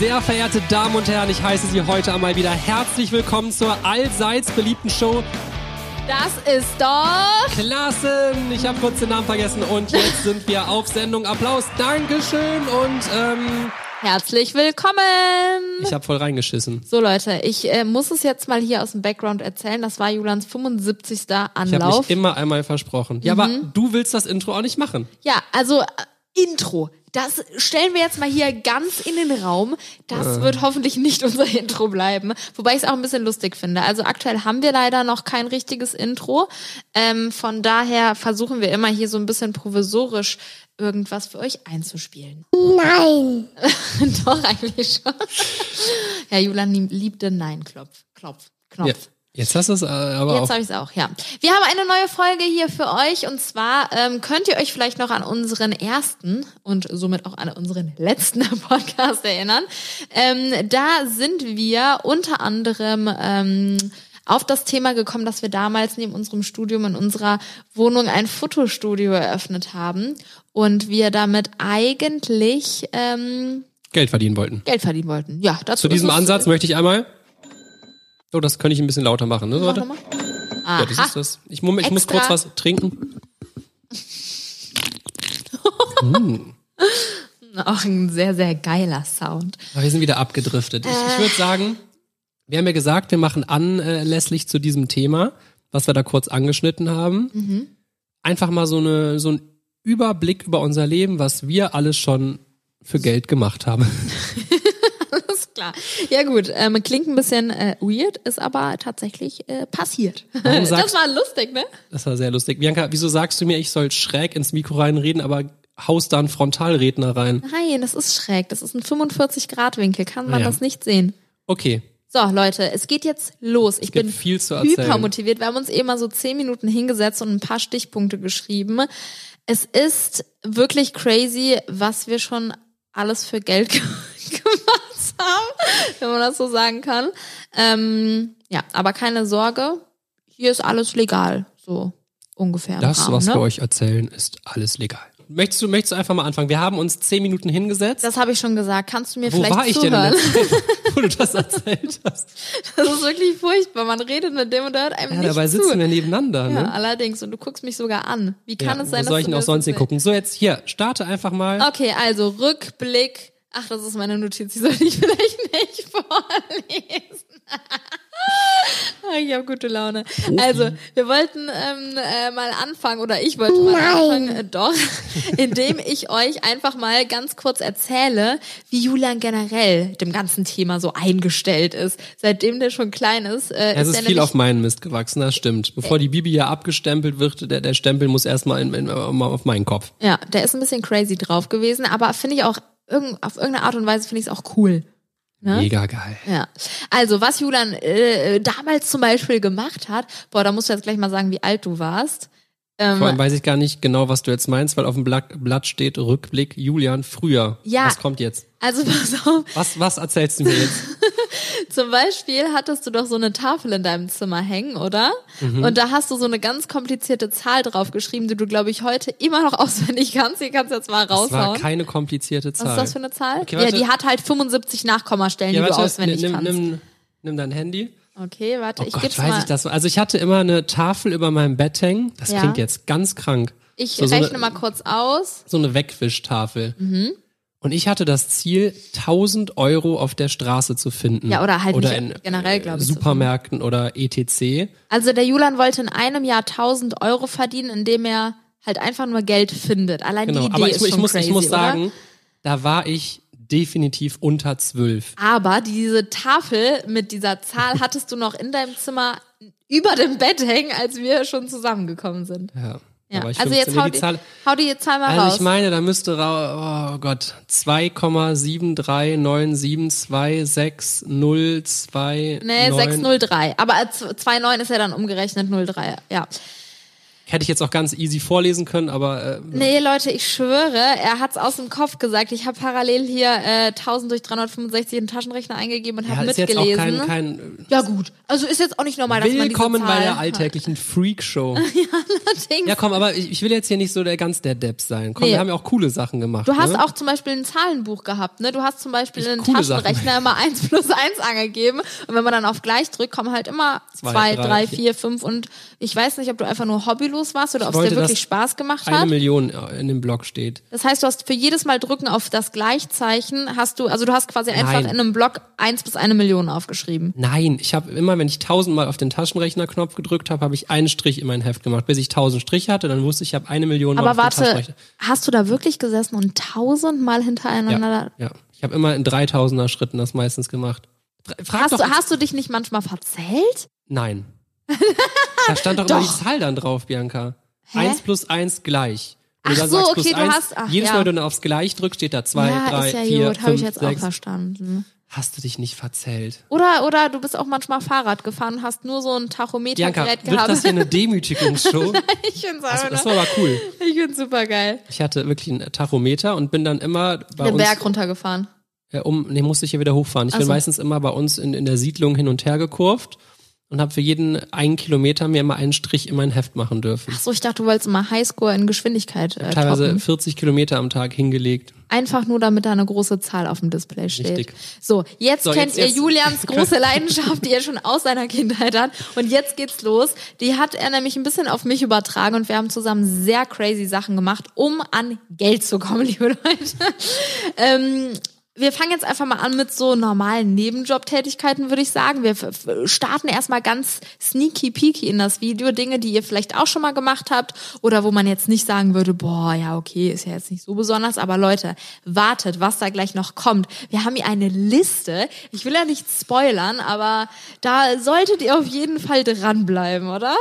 Sehr verehrte Damen und Herren, ich heiße Sie heute einmal wieder herzlich willkommen zur allseits beliebten Show Das ist doch. Klassen. Ich habe kurz den Namen vergessen und jetzt sind wir auf Sendung. Applaus, Dankeschön und ähm, Herzlich willkommen. ich habe voll reingeschissen. So Leute, ich äh, muss es jetzt mal hier aus dem Background erzählen. Das war Julans 75. Ich habe Anlauf. mich immer einmal versprochen. Ja, aber du willst das Intro auch nicht machen. ja, also äh, Intro. Das stellen wir jetzt mal hier ganz in den Raum. Das wird hoffentlich nicht unser Intro bleiben. Wobei ich es auch ein bisschen lustig finde. Also aktuell haben wir leider noch kein richtiges Intro. Ähm, von daher versuchen wir immer hier so ein bisschen provisorisch irgendwas für euch einzuspielen. Nein. Doch, eigentlich schon. Ja, Julian lieb- liebt den Nein-Klopf. Klopf. Knopf. Ja. Jetzt hast du es äh, aber Jetzt habe ich es auch, ja. Wir haben eine neue Folge hier für euch und zwar ähm, könnt ihr euch vielleicht noch an unseren ersten und somit auch an unseren letzten Podcast erinnern. Ähm, da sind wir unter anderem ähm, auf das Thema gekommen, dass wir damals neben unserem Studium in unserer Wohnung ein Fotostudio eröffnet haben und wir damit eigentlich ähm, Geld verdienen wollten. Geld verdienen wollten. Ja, dazu Zu diesem Ansatz möchte ich einmal. Oh, das könnte ich ein bisschen lauter machen, ne? Mach. Ja, das ist das. Ich, Moment, ich muss kurz was trinken. Auch ein sehr, sehr geiler Sound. Aber wir sind wieder abgedriftet. Ich, ich würde sagen, wir haben ja gesagt, wir machen anlässlich zu diesem Thema, was wir da kurz angeschnitten haben, einfach mal so, eine, so ein Überblick über unser Leben, was wir alles schon für Geld gemacht haben. Alles klar. Ja gut, ähm, klingt ein bisschen äh, weird, ist aber tatsächlich äh, passiert. Warum sagst- das war lustig, ne? Das war sehr lustig. Bianca, wieso sagst du mir, ich soll schräg ins Mikro reinreden, aber haust da einen Frontalredner rein? Nein, das ist schräg. Das ist ein 45-Grad-Winkel. Kann man Ja. das nicht sehen. Okay, So, Leute, es geht jetzt los. Ich bin viel zu erzählen. hyper motiviert. Wir haben uns eben mal so zehn Minuten hingesetzt und ein paar Stichpunkte geschrieben. Es ist wirklich crazy, was wir schon alles für Geld ge- gemacht haben, wenn man das so sagen kann. Ähm, ja, aber keine Sorge, hier ist alles legal, so ungefähr. das, Rahmen, was ne? wir euch erzählen, ist alles legal. Möchtest du, möchtest du einfach mal anfangen? Wir haben uns zehn Minuten hingesetzt. Das habe ich schon gesagt. Kannst du mir Wo vielleicht war ich denn zuhören? Zeit, wo du das erzählt hast? Das ist wirklich furchtbar. Man redet mit dem und der hört einem Ja, nicht dabei zu. sitzen wir nebeneinander. Ja, Ne? allerdings. Und du guckst mich sogar an. Wie kann Ja, es sein, dass soll ich denn auch sonst so- hingucken? So, jetzt hier, starte einfach mal. Okay, also Rückblick. Ach, das ist meine Notiz. Die soll ich vielleicht nicht vorlesen. Ah, ich habe gute Laune. Also, wir wollten ähm, äh, mal anfangen, oder ich wollte mal Nein. anfangen, äh, doch, indem ich euch einfach mal ganz kurz erzähle, wie Julian generell dem ganzen Thema so eingestellt ist. Seitdem der schon klein ist, äh, Es ist ist viel auf meinen Mist gewachsen, das stimmt. Bevor die Bibi ja abgestempelt wird, der, der Stempel muss erstmal in, in, auf meinen Kopf. Ja, der ist ein bisschen crazy drauf gewesen, aber finde ich auch, irgend, auf irgendeine Art und Weise finde ich es auch cool. Ne? Mega geil. Ja. Also, was Julian äh, damals zum Beispiel gemacht hat, boah, da musst du jetzt gleich mal sagen, wie alt du warst. Ähm, Vor allem weiß ich gar nicht genau, was du jetzt meinst, weil auf dem Blatt, steht Rückblick Julian früher. Ja. Was kommt jetzt? also, pass auf, Was, was erzählst du mir jetzt? zum Beispiel hattest du doch so eine Tafel in deinem Zimmer hängen, oder? Mhm. Und da hast du so eine ganz komplizierte Zahl draufgeschrieben, die du, glaube ich, heute immer noch auswendig kannst. Die kannst du jetzt mal Das war raushauen. keine komplizierte Was Zahl. ist das für eine Zahl? Okay, ja, die hat halt 75 Nachkommastellen, ja, die du auswendig nimm, kannst. nimm, nimm dein Handy. Okay, warte, Oh ich Gott, geb's weiß mal. ich das. Also ich hatte immer eine Tafel über meinem Bett hängen. Das Ja. klingt jetzt ganz krank. Ich So- so rechne eine- mal kurz aus. So eine Wegwischtafel. Mhm. Und ich hatte das Ziel, 1000 Euro auf der Straße zu finden. Ja, oder halt nicht in generell, äh, glaub ich, zu Supermärkten oder etc. Also der Julian wollte in einem Jahr 1000 Euro verdienen, indem er halt einfach nur Geld findet. Allein Genau. die Idee Aber ich, ist ich, schon muss, crazy, ich muss sagen, da war ich definitiv unter zwölf. Aber diese Tafel mit dieser Zahl hattest du noch in deinem Zimmer über dem Bett hängen, als wir schon zusammengekommen sind. Ja. Ja. War ich Also 15. jetzt hau die Zahl, hau die Zahl mal also raus. ich meine, da müsste ra oh Gott, 2,7397602 nee, 603. Aber äh, 2,9 ist ja dann umgerechnet 03. Ja. Hätte ich jetzt auch ganz easy vorlesen können, aber äh, Nee, Leute, ich schwöre, er hat's aus dem Kopf gesagt. Ich habe parallel hier äh, 1000 durch 365 in den Taschenrechner eingegeben und ja, habe ist jetzt auch mitgelesen. kein, kein ja gut, also ist jetzt auch nicht normal, dass man Willkommen diese bei Zahl der alltäglichen Freakshow. Allerdings. Ja, komm, aber ich, ich will jetzt hier nicht so der ganz der Depp sein. Komm, Nee. wir haben ja auch coole Sachen gemacht. Du hast ne? auch zum Beispiel ein Zahlenbuch gehabt, ne? Du hast zum Beispiel Ich- in den Taschenrechner immer eins plus eins angegeben. Und wenn man dann auf gleich drückt, kommen halt immer Zwei, zwei, drei, drei, vier. vier, fünf und ich weiß nicht, ob du einfach nur hobbylos warst oder ob es dir wirklich Spaß gemacht eine hat. Million in dem Blog steht. Das heißt, du hast für jedes Mal drücken auf das Gleichzeichen hast du, also du hast quasi einfach Nein. in einem Block eins bis eine Million aufgeschrieben. Nein, ich habe immer, wenn ich tausendmal auf den Taschenrechnerknopf gedrückt habe, habe ich einen Strich in mein Heft gemacht. Bis ich tausend Striche hatte, dann wusste ich, ich habe eine Million Mal Aber auf den warte, Taschenrechner. hast du da wirklich gesessen und tausendmal hintereinander? Ja, ja. Ich habe immer in dreitausender Schritten das meistens gemacht. Frag Hast, doch, du, hast du dich nicht manchmal verzählt? Nein. da stand doch, immer Doch. die Zahl dann drauf, Bianca. Hä? Eins plus eins gleich. Wenn Ach so, sagst okay, du eins, hast- ach, jedes ja. Mal, wenn du aufs Gleich drückst, steht da zwei, ja, drei, ist ja vier, gut, habe ich fünf, jetzt auch sechs. verstanden. Hast du dich nicht verzählt? Oder, oder du bist auch manchmal Fahrrad gefahren und hast nur so ein Bianca, Tachometergerät wird gehabt. das hier eine Demütigungsshow? ich find's das, einfach das nur, war aber cool. ich find's super geil. Ich hatte wirklich einen Tachometer und bin dann immer bei Den uns Berg runtergefahren. äh, um, nee, musste ich hier wieder hochfahren. Ich Ach bin meistens immer bei uns in, in der Siedlung hin und her gekurvt und habe für jeden einen Kilometer mir immer einen Strich in mein Heft machen dürfen. Ach so, ich dachte, du wolltest mal Highscore in Geschwindigkeit äh, Teilweise toppen. 40 Kilometer am Tag hingelegt. Einfach nur, damit da eine große Zahl auf dem Display steht. Richtig. So, jetzt So, kennt jetzt- ihr jetzt- Julians große Leidenschaft, die er schon aus seiner Kindheit hat. Und jetzt geht's los. Die hat er nämlich ein bisschen auf mich übertragen und wir haben zusammen sehr crazy Sachen gemacht, um an Geld zu kommen, liebe Leute. ähm, wir fangen jetzt einfach mal an mit so normalen Nebenjobtätigkeiten, würde ich sagen. Wir starten erstmal ganz sneaky peaky in das Video. Dinge, die ihr vielleicht auch schon mal gemacht habt oder wo man jetzt nicht sagen würde, boah, ja, okay, ist ja jetzt nicht so besonders. Aber Leute, wartet, was da gleich noch kommt. Wir haben hier eine Liste. Ich will ja nicht spoilern, aber da solltet ihr auf jeden Fall dranbleiben, oder?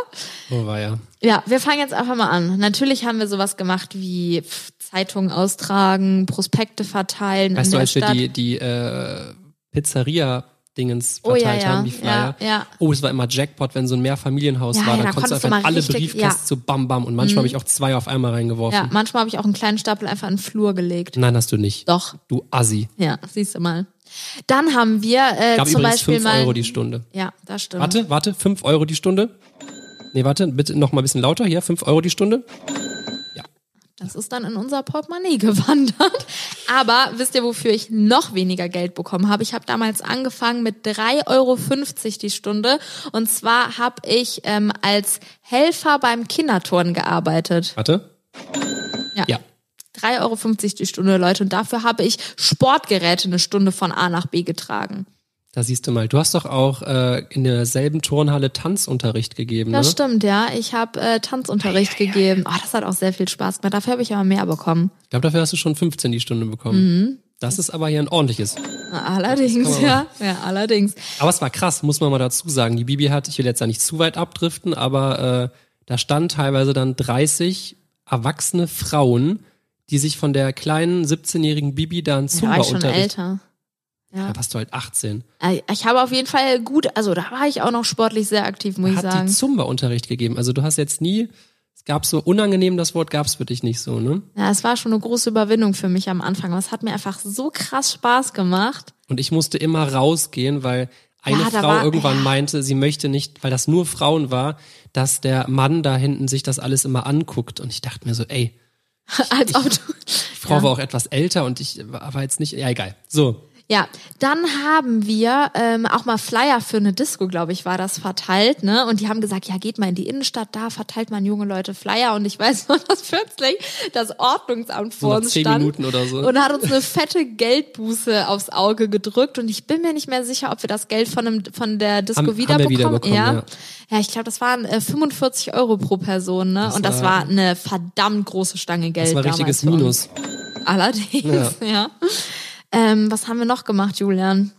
Oh, war ja. Ja, wir fangen jetzt einfach mal an. Natürlich haben wir sowas gemacht wie Zeitungen austragen, Prospekte verteilen Weißt du, als wir Stadt. die, die äh, Pizzeria-Dingens Oh, ja, verteilt ja. haben, die Flyer. Ja, ja. Oh, es war immer Jackpot, wenn so ein Mehrfamilienhaus war, ja, dann da konntest du einfach in alle richtig- Briefkästen. Mhm. so bam bam und manchmal habe ich auch zwei auf einmal reingeworfen. Ja, manchmal habe ich auch einen kleinen Stapel einfach in den Flur gelegt. Nein, hast du nicht. Doch, Du Assi. ja, siehst du mal. Dann haben wir äh, Gab zum übrigens Beispiel 5 mal. Euro die Stunde. ja, das stimmt. Warte, warte, 5 Euro die Stunde. Nee, warte, bitte noch mal ein bisschen lauter hier. 5 Euro die Stunde. Das ist dann in unser Portemonnaie gewandert. Aber wisst ihr, wofür ich noch weniger Geld bekommen habe? Ich habe damals angefangen mit 3,50 Euro die Stunde. Und zwar habe ich ähm, als Helfer beim Kinderturnen gearbeitet. Warte. Ja. Ja. 3,50 Euro die Stunde, Leute. Und dafür habe ich Sportgeräte eine Stunde von A nach B getragen. Da siehst du mal. Du hast doch auch äh, in derselben Turnhalle Tanzunterricht gegeben, Das ne? stimmt, ja. Ich habe äh, Tanzunterricht gegeben. Oh, das hat auch sehr viel Spaß gemacht. Dafür habe ich aber mehr bekommen. Ich glaube, dafür hast du schon 15 die Stunde bekommen. Mhm. Das ist aber hier ein ordentliches. Allerdings, ja. Ja, allerdings. Aber es war krass, muss man mal dazu sagen. Die Bibi hat, ich will jetzt da nicht zu weit abdriften, aber äh, da stand teilweise dann 30 erwachsene Frauen, die sich von der kleinen 17-jährigen Bibi da einen Da war ich schon Zumba-Unterricht... älter. Ja. Da warst du halt 18. Äh, Ich habe auf jeden Fall gut, also da war ich auch noch sportlich sehr aktiv, muss ich Hat sagen. die Zumba-Unterricht gegeben. Also du hast jetzt nie... Es gab so unangenehm, das Wort gab's für dich nicht so, ne? Ja, es war schon eine große Überwindung für mich am Anfang, aber es hat mir einfach so krass Spaß gemacht. Und ich musste immer rausgehen, weil eine Ja, da Frau war- irgendwann ja. meinte, sie möchte nicht, weil das nur Frauen war, dass der Mann da hinten sich das alles immer anguckt. Und ich dachte mir so, ey, Als ob du, die Frau war auch etwas älter und ich war jetzt nicht, ja egal. So, Ja, dann haben wir ähm, auch mal Flyer für eine Disco, glaube ich, war das verteilt, ne? Und die haben gesagt, ja, geht mal in die Innenstadt, da verteilt man junge Leute Flyer. Und ich weiß noch, dass plötzlich das Ordnungsamt vor uns zehn stand Minuten oder so. und hat uns eine fette Geldbuße aufs Auge gedrückt. Und ich bin mir nicht mehr sicher, ob wir das Geld von, dem, von der Disco Haben- haben wiederbekommen. wiederbekommen, ja. ja. ja, ich glaube, das waren äh, 45 Euro pro Person, ne? Das und das war- war eine verdammt große Stange Geld. das war damals richtiges. Minus. Allerdings, ja. Ähm, was haben wir noch gemacht, Julian?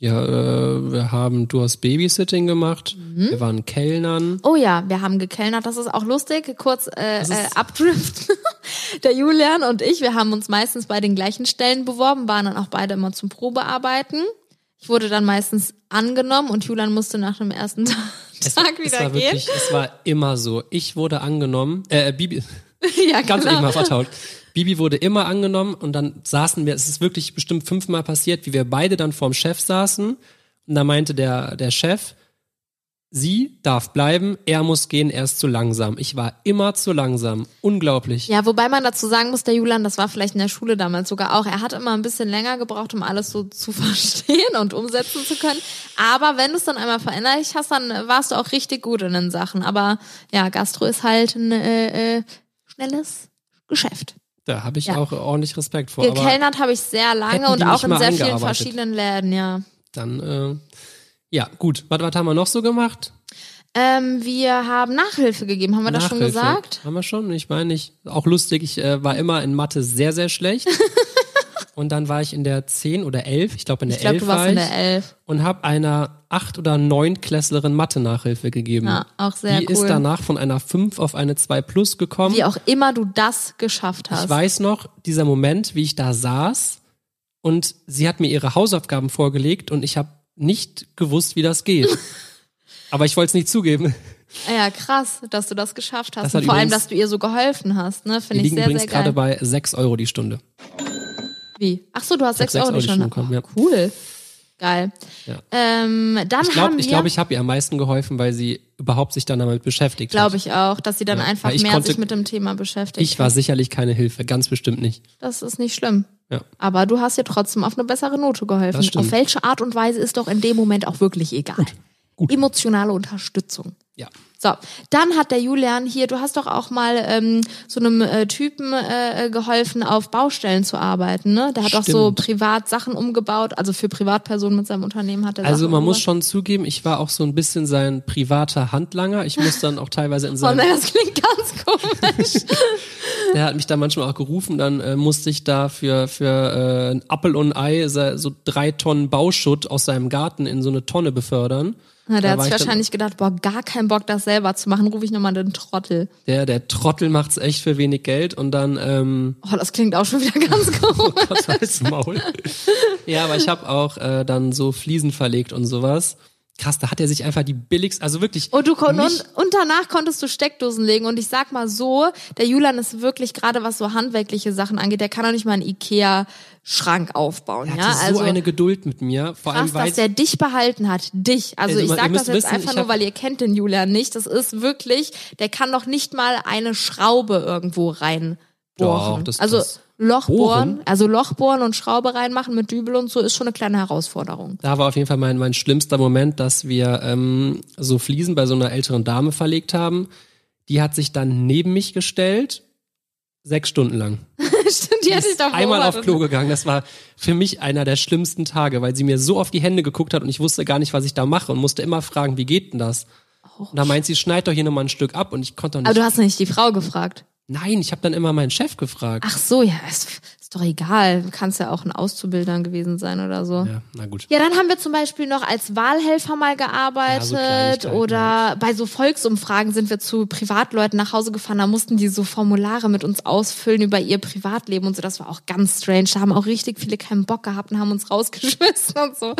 Ja, äh, wir haben, du hast Babysitting gemacht, Mhm. wir waren Kellnern. Oh ja, wir haben gekellnert, das ist auch lustig. Kurz äh, äh, Abdrift. Der Julian und ich, wir haben uns meistens bei den gleichen Stellen beworben, waren dann auch beide immer zum Probearbeiten. Ich wurde dann meistens angenommen und Julian musste nach dem ersten Es, Tag es wieder war geht. wirklich, es war immer so. Ich wurde angenommen, äh, Bibi, ja, ganz genau. eben mal vertaut. Bibi wurde immer angenommen und dann saßen wir, es ist wirklich bestimmt fünfmal passiert, wie wir beide dann vorm Chef saßen und da meinte der, der Chef, sie darf bleiben, er muss gehen, er ist zu langsam. Ich war immer zu langsam. Unglaublich. Ja, wobei man dazu sagen muss, der Julian, das war vielleicht in der Schule damals sogar auch, er hat immer ein bisschen länger gebraucht, um alles so zu verstehen und umsetzen zu können. Aber wenn du es dann einmal verinnerlicht hast, dann warst du auch richtig gut in den Sachen. Aber ja, Gastro ist halt ein äh, äh, schnelles Geschäft. Da habe ich Ja. auch ordentlich Respekt vor. Gekellnert habe ich sehr lange und auch in sehr vielen verschiedenen Läden, ja. dann, äh, ja, gut. Was, was haben wir noch so gemacht? Ähm, wir haben Nachhilfe gegeben, haben wir das schon Nachhilfe. gesagt? Haben wir schon. Ich meine, ich, auch lustig, ich äh, war immer in Mathe sehr, sehr schlecht. und dann war ich in der 10 oder 11, ich glaube in der Ich glaube, 11 du warst war in ich, der Elf. und habe einer 8 oder 9 Klässlerin Mathe-Nachhilfe gegeben. Ja, auch sehr Die cool. ist danach von einer 5 auf eine 2 plus gekommen. Wie auch immer du das geschafft hast. Ich weiß noch, dieser Moment, wie ich da saß und sie hat mir ihre Hausaufgaben vorgelegt und ich habe nicht gewusst, wie das geht. Aber ich wollte es nicht zugeben. Ja, krass, dass du das geschafft hast. Das Und vor allem, übrigens- dass du ihr so geholfen hast, ne? Finde ich liegen sehr, übrigens sehr gerade geil. bei 6 Euro die Stunde. Wie? Ach so, du hast 6 sechs Euro Euro die schon. Bekommen, ja. Cool. Geil. Ja. Ähm, dann Ich glaube, ich, glaub, ich habe ihr am meisten geholfen, weil sie überhaupt sich dann damit beschäftigt glaube hat. ich auch, dass sie dann Ja, einfach mehr konnte- sich mit dem Thema beschäftigt. Ich war sicherlich keine Hilfe, ganz bestimmt nicht. Das ist nicht schlimm. Ja. Aber du hast ihr trotzdem auf eine bessere Note geholfen. Auf welche Art und Weise ist doch in dem Moment auch wirklich egal. Gut. Emotionale Unterstützung. Ja. So, dann hat der Julian hier, du hast doch auch mal ähm, so einem äh, Typen äh, geholfen, auf Baustellen zu arbeiten, ne? Der hat auch so Stimmt. privat Sachen umgebaut, also für Privatpersonen mit seinem Unternehmen hat er Also Sachen man muss schon zugeben, ich war auch so ein bisschen sein privater Handlanger. Ich muss dann auch teilweise in Oh seinem nein, das klingt ganz komisch. Der hat mich da manchmal auch gerufen, dann äh, musste ich da für, für äh, ein Appel und ein Ei so, drei Tonnen Bauschutt aus seinem Garten in so eine Tonne befördern. Na, der Da hat sich wahrscheinlich gedacht, boah, gar keinen Bock, das selber zu machen, rufe ich nochmal den Trottel. Der, der Trottel macht's echt für wenig Geld und dann, ähm, Oh, das klingt auch schon wieder ganz komisch. Gott halt's Maul. ja, aber ich habe auch äh, dann so Fliesen verlegt und sowas. Krass, da hat er sich einfach die billigst, also wirklich. Und du kon und, und danach konntest du Steckdosen legen. Und ich sag mal so, der Julian ist wirklich gerade was so handwerkliche Sachen angeht, der kann doch nicht mal einen Ikea-Schrank aufbauen. er Ja, hatte also so eine Geduld mit mir. Vor krass, allem, weil dass der dich behalten hat. Dich. Also Also, ich sag das jetzt wissen, einfach nur, weil ihr kennt den Julian nicht. Das ist wirklich, der kann doch nicht mal eine Schraube irgendwo rein bohren. Doch, das- also das- Loch bohren, Bohren? also Loch bohren und Schraube reinmachen mit Dübel und so ist schon eine kleine Herausforderung. da war auf jeden Fall mein, mein schlimmster Moment, dass wir ähm, so Fliesen bei so einer älteren Dame verlegt haben. Die hat sich dann neben mich gestellt, sechs Stunden lang. Stimmt, die hätte ich doch einmal auf. Klo gegangen. Das war für mich einer der schlimmsten Tage, weil sie mir so auf die Hände geguckt hat und ich wusste gar nicht, was ich da mache und musste immer fragen, wie geht denn das? Und da meint sie, schneid doch hier nochmal ein Stück ab und ich konnte nicht. Aber du hast nicht die Frau gefragt. Nein, ich habe dann immer meinen Chef gefragt. Ach so, ja, ist, doch egal. Du kannst ja auch ein Auszubildender gewesen sein oder so. Ja. Ja, na gut. dann haben wir zum Beispiel noch als Wahlhelfer mal gearbeitet Ja, so oder bei so Volksumfragen sind wir zu Privatleuten nach Hause gefahren, da mussten die so Formulare mit uns ausfüllen über ihr Privatleben und so. Das war auch ganz strange. Da haben auch richtig viele keinen Bock gehabt und haben uns rausgeschmissen und so.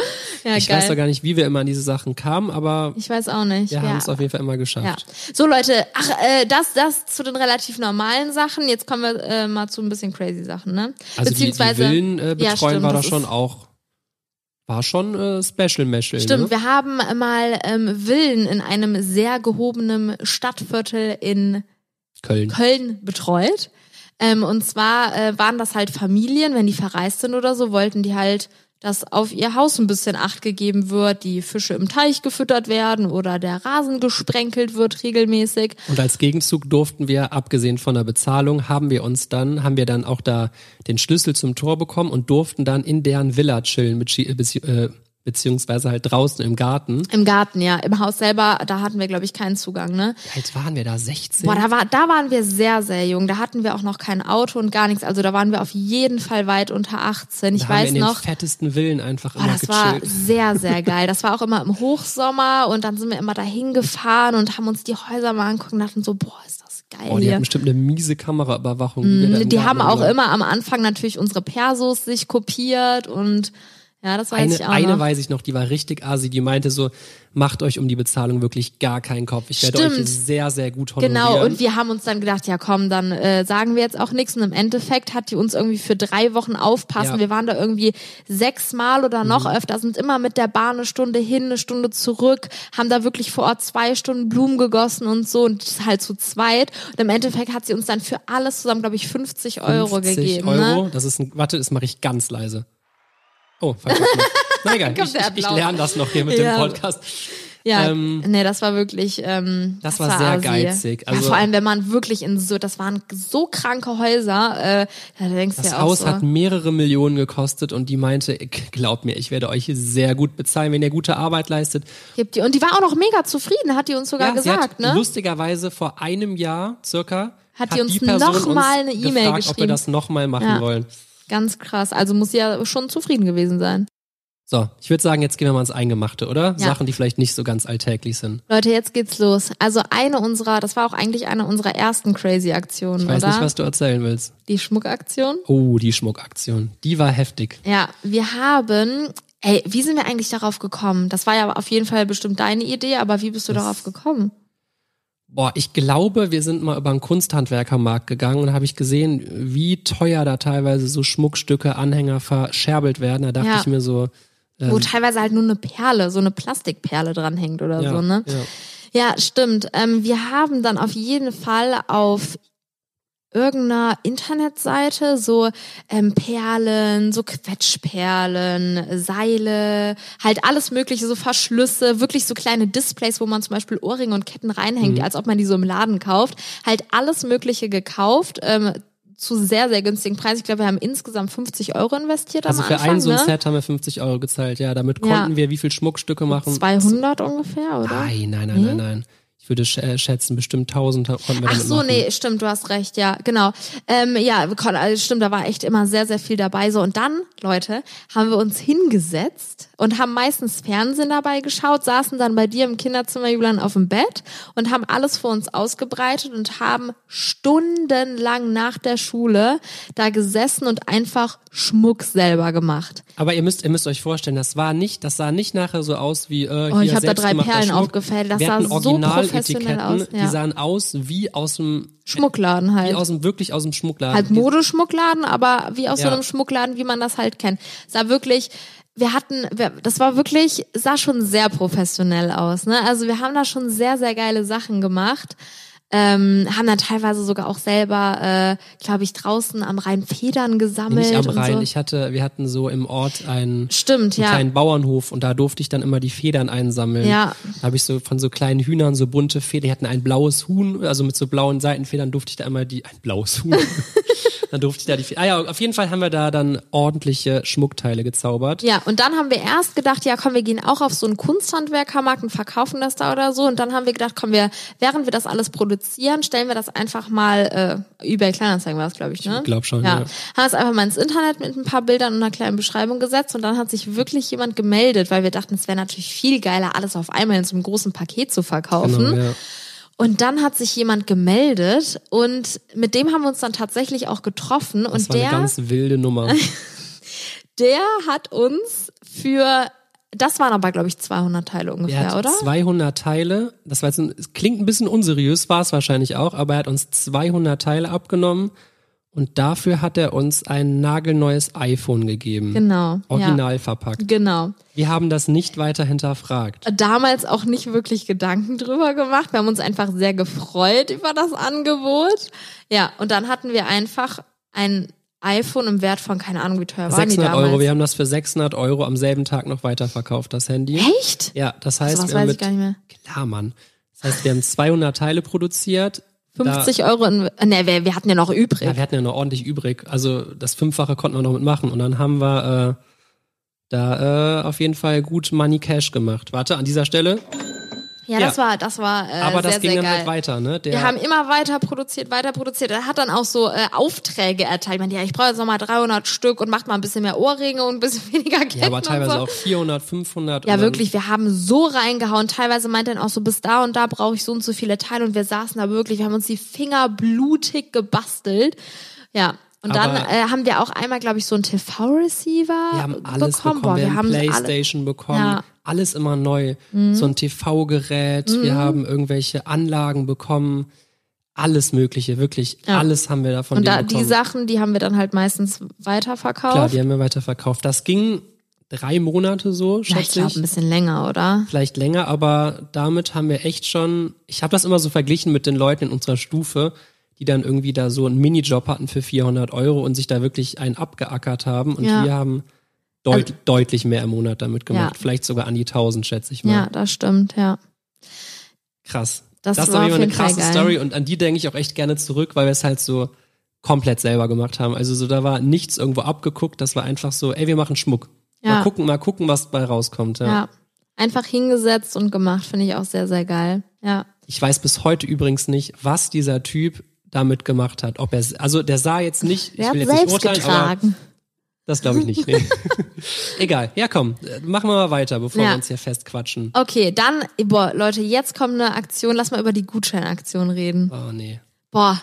Ja, Ich geil. weiß doch gar nicht, wie wir immer an diese Sachen kamen, aber ich weiß auch nicht. wir ja. haben es auf jeden Fall immer Ja. geschafft. So Leute, ach, äh, das, das zu den relativ normalen Sachen. Jetzt kommen wir äh, mal zu ein bisschen crazy Sachen, ne? Also die, die Villen äh, Ja, betreuen stimmt, war das schon auch, war schon äh, Special Meshel. Stimmt, ne? wir haben mal ähm, Villen in einem sehr gehobenen Stadtviertel in Köln. Köln betreut. Ähm, und zwar äh, waren das halt Familien, wenn die verreist sind oder so, wollten die halt, dass auf ihr Haus ein bisschen Acht gegeben wird, die Fische im Teich gefüttert werden oder der Rasen gesprenkelt wird regelmäßig. Und als Gegenzug durften wir, abgesehen von der Bezahlung, haben wir uns dann, haben wir dann auch da den Schlüssel zum Tor bekommen und durften dann in deren Villa chillen, mit, bezieh- äh, beziehungsweise halt draußen im Garten. Im Garten, ja. Im Haus selber, da hatten wir, glaube ich, keinen Zugang, ne? Alt waren wir da? 16? Boah, da, war, da waren wir sehr, sehr jung. Da hatten wir auch noch kein Auto und gar nichts. Also da waren wir auf jeden Fall weit unter 18. Ich da haben wir weiß in den noch. fettesten Villen einfach Boah, immer das war gechillt. sehr, sehr geil. Das war auch immer im Hochsommer und dann sind wir immer dahin gefahren und haben uns die Häuser mal angucken und dachten so, boah, ist das geil Oh, die hatten bestimmt eine miese Kameraüberwachung. Die, im Die Garten haben auch immer am Anfang natürlich unsere Persos sich kopiert und Ja, das weiß Eine, ich auch eine noch. weiß ich noch, die war richtig asi, die meinte so, macht euch um die Bezahlung wirklich gar keinen Kopf. Ich werde euch sehr, sehr gut honorieren. Genau, und wir haben uns dann gedacht, ja komm, dann äh, sagen wir jetzt auch nichts. Und im Endeffekt hat die uns irgendwie für drei Wochen aufpassen. Ja. Mhm. Wir waren da irgendwie sechsmal oder noch öfter, sind immer mit der Bahn eine Stunde hin, eine Stunde zurück, haben da wirklich vor Ort zwei Stunden Blumen gegossen und so und halt zu zweit. Und im Endeffekt hat sie uns dann für alles zusammen, glaube ich, 50 Euro 50 gegeben. Euro, Ne? das ist ein, warte, das mache ich ganz leise. Oh. Na egal, ich, ich, ich lerne das noch hier mit Ja. dem Podcast. Ja, Ähm, nee, das war wirklich, ähm, das war sehr assi. geizig. ja, Also- vor allem, wenn man wirklich in so, das waren so kranke Häuser, äh, da denkst Das ja auch Haus so. hat mehrere Millionen gekostet und die meinte, glaubt mir, ich werde euch sehr gut bezahlen, wenn ihr gute Arbeit leistet. Gibt die. Und die war auch noch mega zufrieden, hat die uns sogar sie gesagt, hat ne? lustigerweise vor einem Jahr circa Hat die uns Person noch mal eine E-Mail gefragt, ob wir geschrieben. das nochmal machen Ja. wollen. Ganz krass. Also muss sie ja schon zufrieden gewesen sein. So, ich würde sagen, jetzt gehen wir mal ins Eingemachte, oder? Ja. Sachen, die vielleicht nicht so ganz alltäglich sind. Leute, jetzt geht's los. Also eine unserer, das war auch eigentlich eine unserer ersten crazy Aktionen, Ich weiß oder? nicht, was du erzählen willst. Die Schmuckaktion. Oh, die Schmuckaktion. Die war heftig. Ja, wir haben, ey, wie sind wir eigentlich darauf gekommen? Das war ja auf jeden Fall bestimmt deine Idee, aber wie bist du Das- darauf gekommen? Boah, ich glaube, wir sind mal über einen Kunsthandwerkermarkt gegangen und habe ich gesehen, wie teuer da teilweise so Schmuckstücke, Anhänger verscherbelt werden. Da dachte Ja. ich mir so, ähm, Wo teilweise halt nur eine Perle, so eine Plastikperle dranhängt oder ja, so, ne? ja. Ja, stimmt. Ähm, wir haben dann auf jeden Fall auf irgendeiner Internetseite so ähm, Perlen, so Quetschperlen, Seile, halt alles mögliche, so Verschlüsse, wirklich so kleine Displays, wo man zum Beispiel Ohrringe und Ketten reinhängt, als ob man die so im Laden kauft. Halt alles Mögliche gekauft. Ähm, zu sehr, sehr günstigen Preis. Ich glaube, wir haben insgesamt 50 Euro investiert Also am für Anfang, ein so ein ne? Set haben wir 50 Euro gezahlt. Ja, damit Ja. konnten wir wie viel Schmuckstücke machen? 200 ungefähr, oder? Nein, nein, nein, nein, nein. Würde äh, schätzen, bestimmt 1000 konnten wir Ach so, machen. nee, stimmt, du hast recht, ja, genau. Ähm, ja, wir konnten- also stimmt, da war echt immer sehr, sehr viel dabei. So, und dann, Leute, haben wir uns hingesetzt und haben meistens Fernsehen dabei geschaut, saßen dann bei dir im Kinderzimmer, Julian, auf dem Bett und haben alles vor uns ausgebreitet und haben stundenlang nach der Schule da gesessen und einfach Schmuck selber gemacht. Aber ihr müsst, ihr müsst euch vorstellen, das war nicht, das sah nicht nachher so aus wie äh, Oh, ich hier hab da drei Perlen aufgefällt. Das sah so professionell Originaletiketten, aus, ja. die sahen aus wie aus dem, Schmuckladen halt. wie aus dem wirklich aus dem Schmuckladen. halt Modeschmuckladen, aber wie aus so Ja. einem Schmuckladen, wie man das halt kennt. Sah wirklich, wir hatten, das war wirklich, sah schon sehr professionell aus. Ne? Also wir haben da schon sehr, sehr geile Sachen gemacht. Ähm, haben dann teilweise sogar auch selber, äh, glaube ich, draußen am Rhein Federn Nee, gesammelt. nicht am Rhein. So. Ich hatte, wir hatten so im Ort einen, Stimmt, einen ja. kleinen Bauernhof und da durfte ich dann immer die Federn einsammeln. Ja. Da habe ich so von so kleinen Hühnern so bunte Federn. Die hatten ein blaues Huhn, also mit so blauen Seitenfedern durfte ich da immer die, ein blaues Huhn. dann durfte ich da die. Ah ja, auf jeden Fall haben wir da dann ordentliche Schmuckteile gezaubert. Ja, und dann haben wir erst gedacht, ja komm, wir gehen auch auf so einen Kunsthandwerkermarkt und verkaufen das da oder so. Und dann haben wir gedacht, komm, wir, während wir das alles produzieren, stellen wir das einfach mal, äh, eBay Kleinanzeigen war das, glaube ich, ne? Ich glaub schon, ja. ja. Haben es einfach mal ins Internet mit ein paar Bildern und einer kleinen Beschreibung gesetzt und dann hat sich wirklich jemand gemeldet, weil wir dachten, es wäre natürlich viel geiler, alles auf einmal in so einem großen Paket zu verkaufen. Genau, ja. Und dann hat sich jemand gemeldet und mit dem haben wir uns dann tatsächlich auch getroffen Das und war eine der ganz wilde Nummer. der hat uns für, das waren aber, glaube ich, 200 Teile ungefähr, oder? 200 Teile. Das war jetzt ein, es klingt ein bisschen unseriös, war es wahrscheinlich auch, aber er hat uns 200 Teile abgenommen und dafür hat er uns ein nagelneues iPhone gegeben. Genau. Original Ja. verpackt. Genau. Wir haben das nicht weiter hinterfragt. Damals auch nicht wirklich Gedanken drüber gemacht. Wir haben uns einfach sehr gefreut über das Angebot. Ja, und dann hatten wir einfach ein iPhone im Wert von, keine Ahnung, wie teuer waren die 600 damals. Euro. Wir haben das für 600 Euro am selben Tag noch weiterverkauft, das Handy. Echt? Ja, das heißt, So was wir haben mit, gar nicht mehr. klar, Mann. Das heißt, wir haben 200 Teile produziert. 50 Euro, in, ne, wir, wir hatten ja noch übrig. Ja, wir hatten ja noch ordentlich übrig. Also das Fünffache konnten wir noch mitmachen. Und dann haben wir äh, da äh, auf jeden Fall gut Money Cash gemacht. Warte, an dieser Stelle. Ja, das Ja. war, das war äh, Aber das sehr, ging sehr dann geil. halt weiter, ne? Der, Wir haben immer weiter produziert, weiter produziert. Er hat dann auch so äh, Aufträge erteilt. Ich meine, ja, ich brauche jetzt nochmal 300 Stück und macht mal ein bisschen mehr Ohrringe und ein bisschen weniger Ketten ja, aber teilweise so. auch 400, 500. Ja, wirklich, wir haben so reingehauen. Teilweise meinte er dann auch so, bis da und da brauche ich so und so viele Teile. Und wir saßen da wirklich, wir haben uns die Finger blutig gebastelt. Ja, und Und dann Aber- äh, haben wir auch einmal, glaube ich, so einen TV-Receiver Wir haben alles bekommen, Boah, wir, haben alle- Playstation bekommen, Ja. Mhm. alles immer neu. So ein TV-Gerät, wir haben irgendwelche Anlagen bekommen, alles mögliche, wirklich Ja. alles haben wir davon Und da, bekommen. die Sachen, die haben wir dann halt meistens weiterverkauft. Klar, die haben wir weiterverkauft. Das ging drei Monate so, ich schätze ich. ein bisschen länger, oder? Vielleicht länger, aber damit haben wir echt schon, ich habe das immer so verglichen mit den Leuten in unserer Stufe, die dann irgendwie da so einen Minijob hatten für 400 Euro und sich da wirklich einen abgeackert haben. Und Ja. wir haben deut deutlich mehr im Monat damit gemacht. Ja. Vielleicht sogar an die 1000, schätze ich mal. Ja, das stimmt, ja. Krass. Das ist war auf jeden auf eine jeden Fall krasse. Story und an die denke ich auch echt gerne zurück, weil wir es halt so komplett selber gemacht haben. Also so da war nichts irgendwo abgeguckt, das war einfach so, ey, wir machen Schmuck. Ja. Mal gucken, mal gucken, was dabei rauskommt. Ja. Ja. Einfach hingesetzt und gemacht, finde ich auch sehr, sehr geil. Ja. Ich weiß bis heute übrigens nicht, was dieser Typ damit gemacht hat. Ob er, also der sah jetzt nicht, Der ich hat will jetzt nicht selbst urteilen, aber getragen. das glaube ich nicht. Nee. Egal, ja komm, äh, machen wir mal weiter, bevor Ja. wir uns hier festquatschen. Okay, dann, boah, Leute, jetzt kommt eine Aktion. Lass mal über die Gutscheinaktion reden. Oh nee. Boah,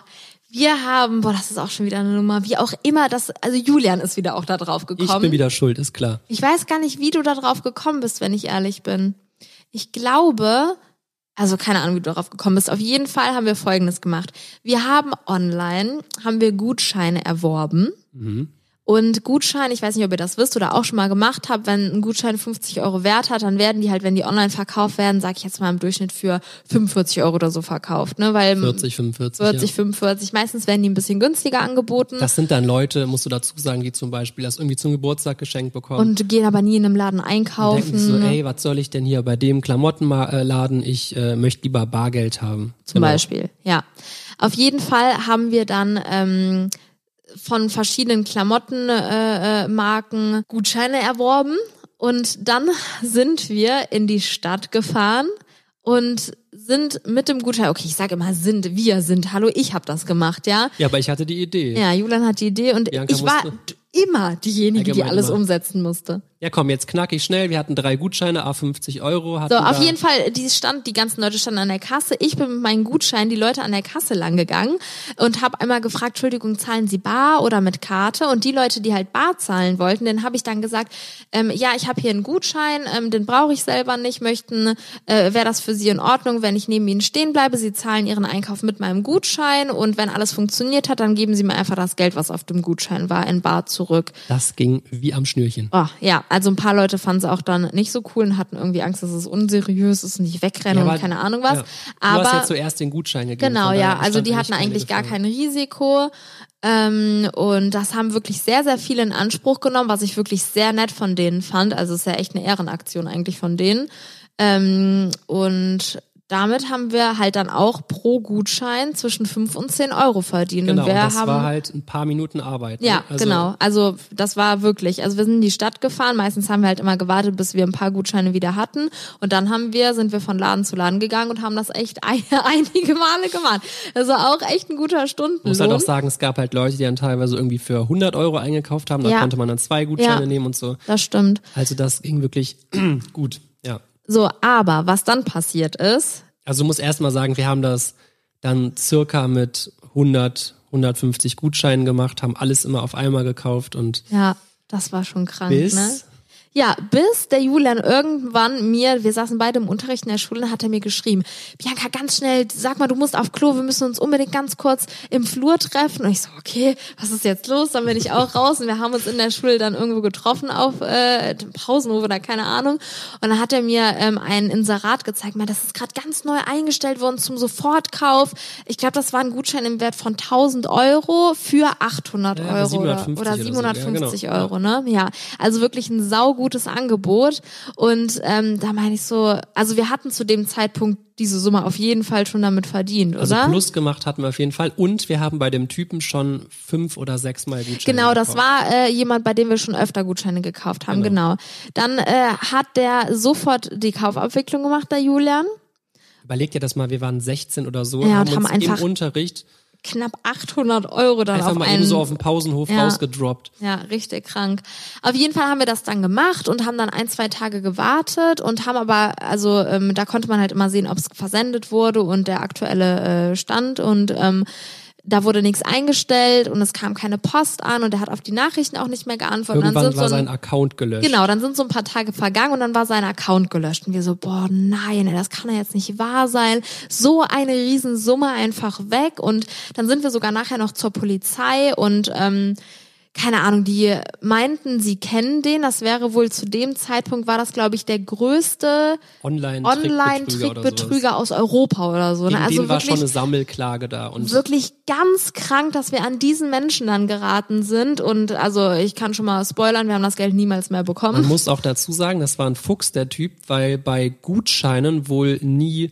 wir haben, boah, das ist auch schon wieder eine Nummer. Wie auch immer, das, also Julian ist wieder auch da drauf Ich gekommen. bin wieder schuld, ist klar. Ich weiß gar nicht, wie du da drauf gekommen bist, wenn ich ehrlich bin. Ich glaube, also keine Ahnung, wie du darauf gekommen bist. Auf jeden Fall haben wir Folgendes gemacht. Wir haben online, haben wir Gutscheine erworben. Mhm. Und Gutscheine, ich weiß nicht, ob ihr das wisst oder auch schon mal gemacht habt, wenn ein Gutschein 50 Euro wert hat, dann werden die halt, wenn die online verkauft werden, sag ich jetzt mal im Durchschnitt für 45 Euro oder so verkauft, ne? Weil 40, 45. 40, ja. 45, meistens werden die ein bisschen günstiger angeboten Das sind dann Leute, musst du dazu sagen, die zum Beispiel das irgendwie zum Geburtstag geschenkt bekommen. und gehen aber nie in einem Laden Und denken einkaufen. so, ey, was soll ich denn hier bei dem Klamottenladen? Ich äh, möchte lieber Bargeld haben. Zum Genau. Beispiel, ja. Auf jeden Fall haben wir dann ähm, von verschiedenen Klamottenmarken äh, Marken Gutscheine erworben und dann sind wir in die Stadt gefahren und sind mit dem Gutschein, okay, ich sage immer sind, wir sind, hallo, ich habe das gemacht, ja. Ja, aber ich hatte die Idee. Ja, Julian hat die Idee und Bianca ich war musste- immer diejenige, die alles immer. umsetzen musste. Ja, komm, jetzt knackig schnell. Wir hatten drei Gutscheine, A50 Euro. So, auf jeden Fall, die stand, die ganzen Leute standen an der Kasse. Ich bin mit meinen Gutscheinen die Leute an der Kasse lang gegangen und habe einmal gefragt, Entschuldigung, zahlen Sie bar oder mit Karte? Und die Leute, die halt bar zahlen wollten, den habe ich dann gesagt, ähm, ja, ich habe hier einen Gutschein, ähm, den brauche ich selber nicht. Möchten, äh, wäre das für Sie in Ordnung, wenn ich neben Ihnen stehen bleibe? Sie zahlen Ihren Einkauf mit meinem Gutschein und wenn alles funktioniert hat, dann geben Sie mir einfach das Geld, was auf dem Gutschein war, in bar zurück. Das ging wie am Schnürchen. Oh, ja, also ein paar Leute fanden es auch dann nicht so cool und hatten irgendwie Angst, dass es unseriös ist und nicht wegrennen Ja, und keine Ahnung was. Ja. Du Aber hast ja zuerst den Gutschein gegeben. genau, ja, also die hatten eigentlich gar kein Risiko. Ähm, und das haben wirklich sehr, sehr viele in Anspruch genommen, was ich wirklich sehr nett von denen fand. Also es ist ja echt eine Ehrenaktion eigentlich von denen. Ähm, und damit haben wir halt dann auch pro Gutschein zwischen 5 und 10 Euro verdient. Genau, und wir das haben war halt ein paar Minuten Arbeit. ne? ja, Also, genau. Also das war wirklich, also wir sind in die Stadt gefahren. Meistens haben wir halt immer gewartet, bis wir ein paar Gutscheine wieder hatten. Und dann haben wir, sind wir von Laden zu Laden gegangen und haben das echt ein, einige Male gemacht. Also auch echt ein guter Stundenlohn. Ich muss halt auch sagen, es gab halt Leute, die dann teilweise irgendwie für 100 Euro eingekauft haben. Da Ja. konnte man dann zwei Gutscheine Ja. nehmen und so. das stimmt. Also das ging wirklich gut. So, aber was dann passiert ist, Also du musst erst mal sagen, wir haben das dann circa mit 100, 150 Gutscheinen gemacht, haben alles immer auf einmal gekauft und ja, das war schon krank, bis ne? Ja, bis der Julian irgendwann mir, wir saßen beide im Unterricht in der Schule, hat er mir geschrieben, Bianca, ganz schnell, sag mal, du musst auf Klo, wir müssen uns unbedingt ganz kurz im Flur treffen. Und ich so, okay, was ist jetzt los? Dann bin ich auch raus und wir haben uns in der Schule dann irgendwo getroffen auf äh, dem Pausenhof oder keine Ahnung. Und dann hat er mir ähm, ein Inserat gezeigt, mal, das ist gerade ganz neu eingestellt worden zum Sofortkauf. Ich glaube, das war ein Gutschein im Wert von 1000 Euro für 800 Ja, Euro oder, 750 oder oder so. Ja, 750 genau. Euro, ne? Ja, also wirklich ein saugutes Angebot. Und ähm, da meine ich so, also wir hatten zu dem Zeitpunkt diese Summe auf jeden Fall schon damit verdient, also oder? Plus gemacht hatten wir auf jeden Fall und wir haben bei dem Typen schon fünf oder sechs Mal Gutscheine Genau, das gekauft. war äh, jemand, bei dem wir schon öfter Gutscheine gekauft haben, genau. Genau. Dann äh, hat der sofort die Kaufabwicklung gemacht, der Julian. Überleg dir das mal, wir waren 16 oder so, Ja, haben und haben uns einfach im Unterricht Knapp 800 Euro dann einfach auf mal einen eben so auf dem Pausenhof Ja. rausgedroppt. Ja, richtig krank. Auf jeden Fall haben wir das dann gemacht und haben dann ein, zwei Tage gewartet und haben aber, also ähm, da konnte man halt immer sehen, ob es versendet wurde und der aktuelle äh, Stand und ähm, da wurde nichts eingestellt und es kam keine Post an und er hat auf die Nachrichten auch nicht mehr geantwortet. Irgendwann dann sind war so ein, sein Account gelöscht. Genau, dann sind so ein paar Tage vergangen und dann war sein Account gelöscht. Und wir so, boah, nein, das kann ja jetzt nicht wahr sein. So eine Riesensumme einfach weg. Und dann sind wir sogar nachher noch zur Polizei und ähm, keine Ahnung, die meinten, sie kennen den. Das wäre wohl zu dem Zeitpunkt, war das, glaube ich, der größte Online-Trickbetrüger aus Europa oder so. Ne? Also war schon eine wirklich, Sammelklage da. Und wirklich ganz krank, dass wir an diesen Menschen dann geraten sind. Und also ich kann schon mal spoilern, wir haben das Geld niemals mehr man bekommen. muss auch dazu sagen, das war ein Fuchs, der Typ, weil bei Gutscheinen wohl nie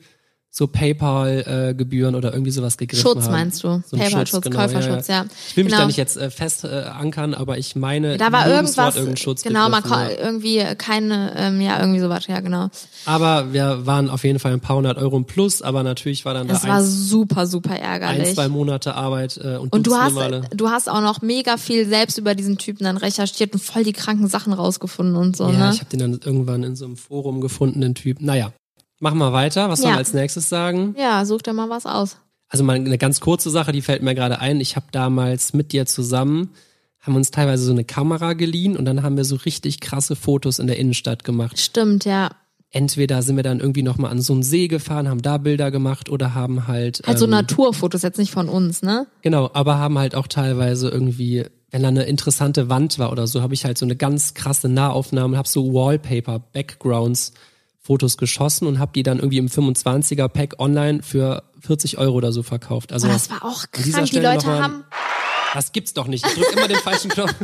so PayPal-Gebühren oder irgendwie sowas gegriffen Schutz haben. meinst du? So ein PayPal-Schutz, genau, Käuferschutz, ja. Ich will mich Genau. da nicht jetzt äh, fest äh, ankern, aber ich meine, Da war irgendwas, irgendein Schutz genau, man ja. irgendwie keine, ähm, ja, irgendwie sowas, ja, genau. Aber wir waren auf jeden Fall ein paar hundert Euro im Plus, aber natürlich war dann Das da war ein, super, super ein, ärgerlich. zwei Monate Arbeit äh, und, Und du hast, du hast auch noch mega viel selbst über diesen Typen dann recherchiert und voll die kranken Sachen rausgefunden und so, Ja, ne? ich habe den dann irgendwann in so einem Forum gefunden, den Typ. Naja, machen wir weiter. Was sollen Ja. wir als nächstes sagen? Ja, such dir mal was aus. Also mal eine ganz kurze Sache, die fällt mir gerade ein. Ich habe damals mit dir zusammen, haben uns teilweise so eine Kamera geliehen und dann haben wir so richtig krasse Fotos in der Innenstadt gemacht. Stimmt, ja. Entweder sind wir dann irgendwie nochmal an so einen See gefahren, haben da Bilder gemacht oder haben halt... Halt so ähm, Naturfotos, jetzt nicht von uns, ne? Genau, aber haben halt auch teilweise irgendwie, wenn da eine interessante Wand war oder so, habe ich halt so eine ganz krasse Nahaufnahme, habe so Wallpaper, Backgrounds, Fotos geschossen und habe die dann irgendwie im 25er Pack online für 40 Euro oder so verkauft. Also Oh, das war auch krank. Die Leute mal- haben, das gibt's doch nicht. Ich drück immer den falschen Knopf.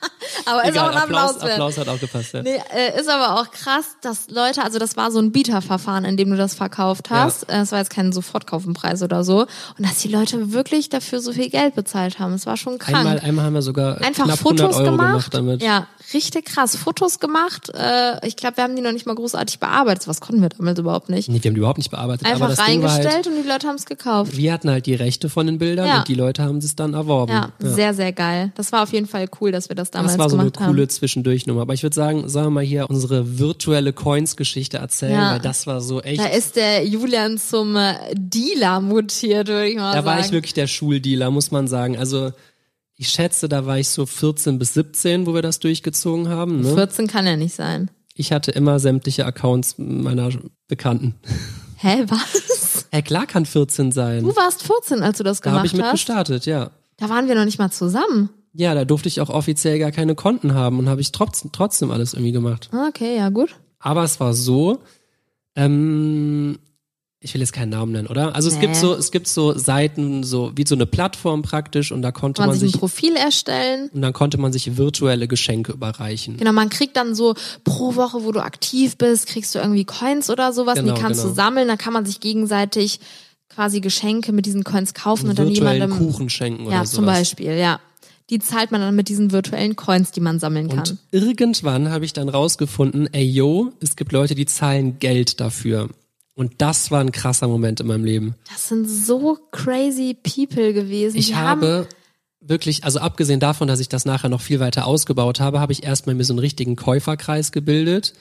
aber ist Egal, auch ein Applaus, Applaus. Applaus hat auch gepasst. Ja. Nee, äh, ist aber auch krass, dass Leute, also das war so ein Bieterverfahren, in dem du das verkauft hast. Äh, Es war jetzt kein Sofortkaufenpreis oder so. Und dass die Leute wirklich dafür so viel Geld bezahlt haben. Es war schon krank. Einmal, einmal haben wir sogar Einfach knapp Fotos 100 Euro gemacht. gemacht damit. Ja, richtig krass. Fotos gemacht. Äh, ich glaube, wir haben die noch nicht mal großartig bearbeitet. Was konnten wir damit überhaupt nicht? Nee, wir haben die überhaupt nicht bearbeitet. Einfach war reingestellt halt, und die Leute haben es gekauft. wir hatten halt die Rechte von den Bildern Ja. und die Leute haben es dann erworben. Ja, sehr, sehr geil. Das war auf jeden Fall cool, dass wir das damals Das war so eine gemacht coole haben. Zwischendurchnummer. Aber ich würde sagen, sollen wir mal hier unsere virtuelle Coins-Geschichte erzählen, Ja. weil das war so echt. Da ist der Julian zum äh, Dealer mutiert, würde ich mal da sagen. war ich wirklich der Schuldealer, muss man sagen. Also ich schätze, da war ich so 14 bis 17, wo wir das durchgezogen haben. Ne? 14 kann ja nicht sein. Ich hatte immer sämtliche Accounts meiner Bekannten. Hä, was? Hey, klar kann 14 sein. Du warst 14, als du das Da habe ich gemacht mit hast. gestartet, ja. Da waren wir noch nicht mal zusammen. Ja, da durfte ich auch offiziell gar keine Konten haben und habe ich trotzdem, trotzdem alles irgendwie gemacht. Ah, Okay, ja gut. Aber es war so, ähm, ich will jetzt keinen Namen nennen, oder? Also es Nee. gibt so, es gibt so Seiten, so wie so eine Plattform praktisch und da konnte man man sich ein Profil erstellen. und dann konnte man sich virtuelle Geschenke überreichen. Genau, man kriegt dann so pro Woche, wo du aktiv bist, kriegst du irgendwie Coins oder sowas und Genau, die kannst genau. du sammeln. Da kann man sich gegenseitig quasi Geschenke mit diesen Coins kaufen und dann virtuellen jemandem. Kuchen schenken oder ja, sowas. zum Beispiel, ja. Die zahlt man dann mit diesen virtuellen Coins, die man sammeln kann. Und irgendwann habe ich dann rausgefunden, ey yo, es gibt Leute, die zahlen Geld dafür. Und das war ein krasser Moment in meinem Leben. Das sind so crazy people gewesen. Ich die habe wirklich, also abgesehen davon, dass ich das nachher noch viel weiter ausgebaut habe, habe ich erstmal mir so einen richtigen Käuferkreis gebildet.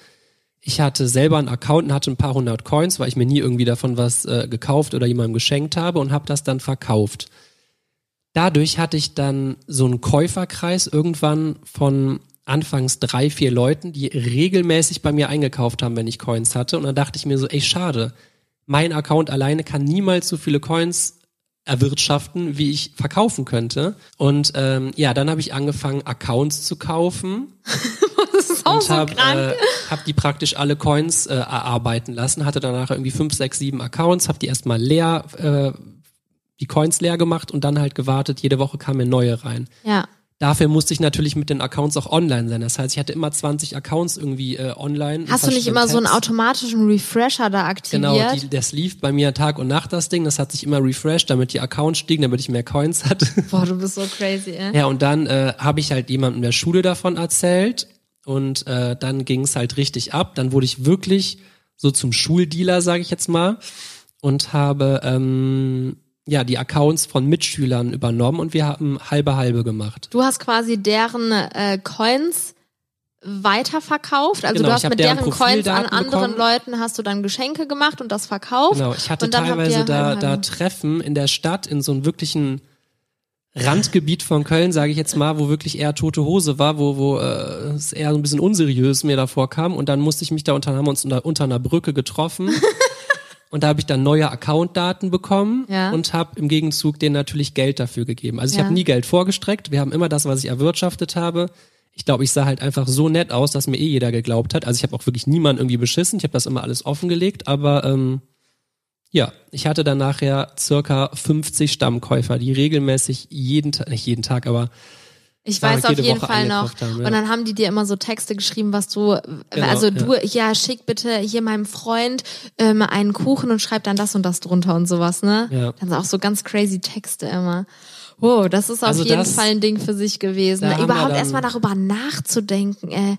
Ich hatte selber einen Account und hatte ein paar hundert Coins, weil ich mir nie irgendwie davon was äh, gekauft oder jemandem geschenkt habe und habe das dann verkauft. Dadurch hatte ich dann so einen Käuferkreis irgendwann von anfangs drei, vier Leuten, die regelmäßig bei mir eingekauft haben, wenn ich Coins hatte. Und dann dachte ich mir so, ey, schade. Mein Account alleine kann niemals so viele Coins erwirtschaften, wie ich verkaufen könnte. Und ähm, ja, dann habe ich angefangen, Accounts zu kaufen das ist auch und so habe krank. äh, hab die praktisch alle Coins äh, erarbeiten lassen. Hatte danach irgendwie fünf, sechs, sieben Accounts, habe die erstmal leer, äh, die Coins leer gemacht und dann halt gewartet. Jede Woche kamen neue rein. ja. Dafür musste ich natürlich mit den Accounts auch online sein. Das heißt, ich hatte immer 20 Accounts irgendwie äh, online. in Hast du nicht immer so einen Tabs. automatischen Refresher da aktiviert? Genau, die, das lief bei mir Tag und Nacht, das Ding. Das hat sich immer refreshed, damit die Accounts stiegen, damit ich mehr Coins hatte. Boah, du bist so crazy, ey. ja, und dann äh, habe ich halt jemandem in der Schule davon erzählt. Und äh, dann ging es halt richtig ab. Dann wurde ich wirklich so zum Schuldealer, sage ich jetzt mal. Und habe ähm, ja die Accounts von Mitschülern übernommen und wir haben halbe halbe gemacht. Du hast quasi deren äh, Coins weiterverkauft. Also Genau, du hast mit deren deren Coins an anderen bekommen. Leuten hast du dann Geschenke gemacht und das verkauft. Genau, ich hatte teilweise da, halbe da halbe. Treffen in der Stadt in so einem wirklichen Randgebiet von Köln, sage ich jetzt mal, wo wirklich eher tote Hose war, wo, wo äh, es eher so ein bisschen unseriös mir davor kam. Und dann musste ich mich da unter, haben uns unter, unter einer Brücke getroffen. und da habe ich dann neue Accountdaten bekommen Ja. und habe im Gegenzug denen natürlich Geld dafür gegeben. Also ich Ja. habe nie Geld vorgestreckt. Wir haben immer das, was ich erwirtschaftet habe. Ich glaube, ich sah halt einfach so nett aus, dass mir eh jeder geglaubt hat. Also ich habe auch wirklich niemanden irgendwie beschissen. Ich habe das immer alles offengelegt, aber ähm, ja, ich hatte dann nachher circa 50 Stammkäufer, die regelmäßig jeden Tag, nicht jeden Tag, aber Ich weiß auf jede jeden Woche Fall noch. haben, ja. Und dann haben die dir immer so Texte geschrieben, was du, Genau, also du, ja. schick bitte hier meinem Freund ähm, einen Kuchen und schreib dann das und das drunter und sowas, ne? Ja. Dann auch so ganz crazy Texte immer. Wow, das ist auf Also jeden das- Fall ein Ding für sich gewesen. Überhaupt erstmal darüber nachzudenken, äh,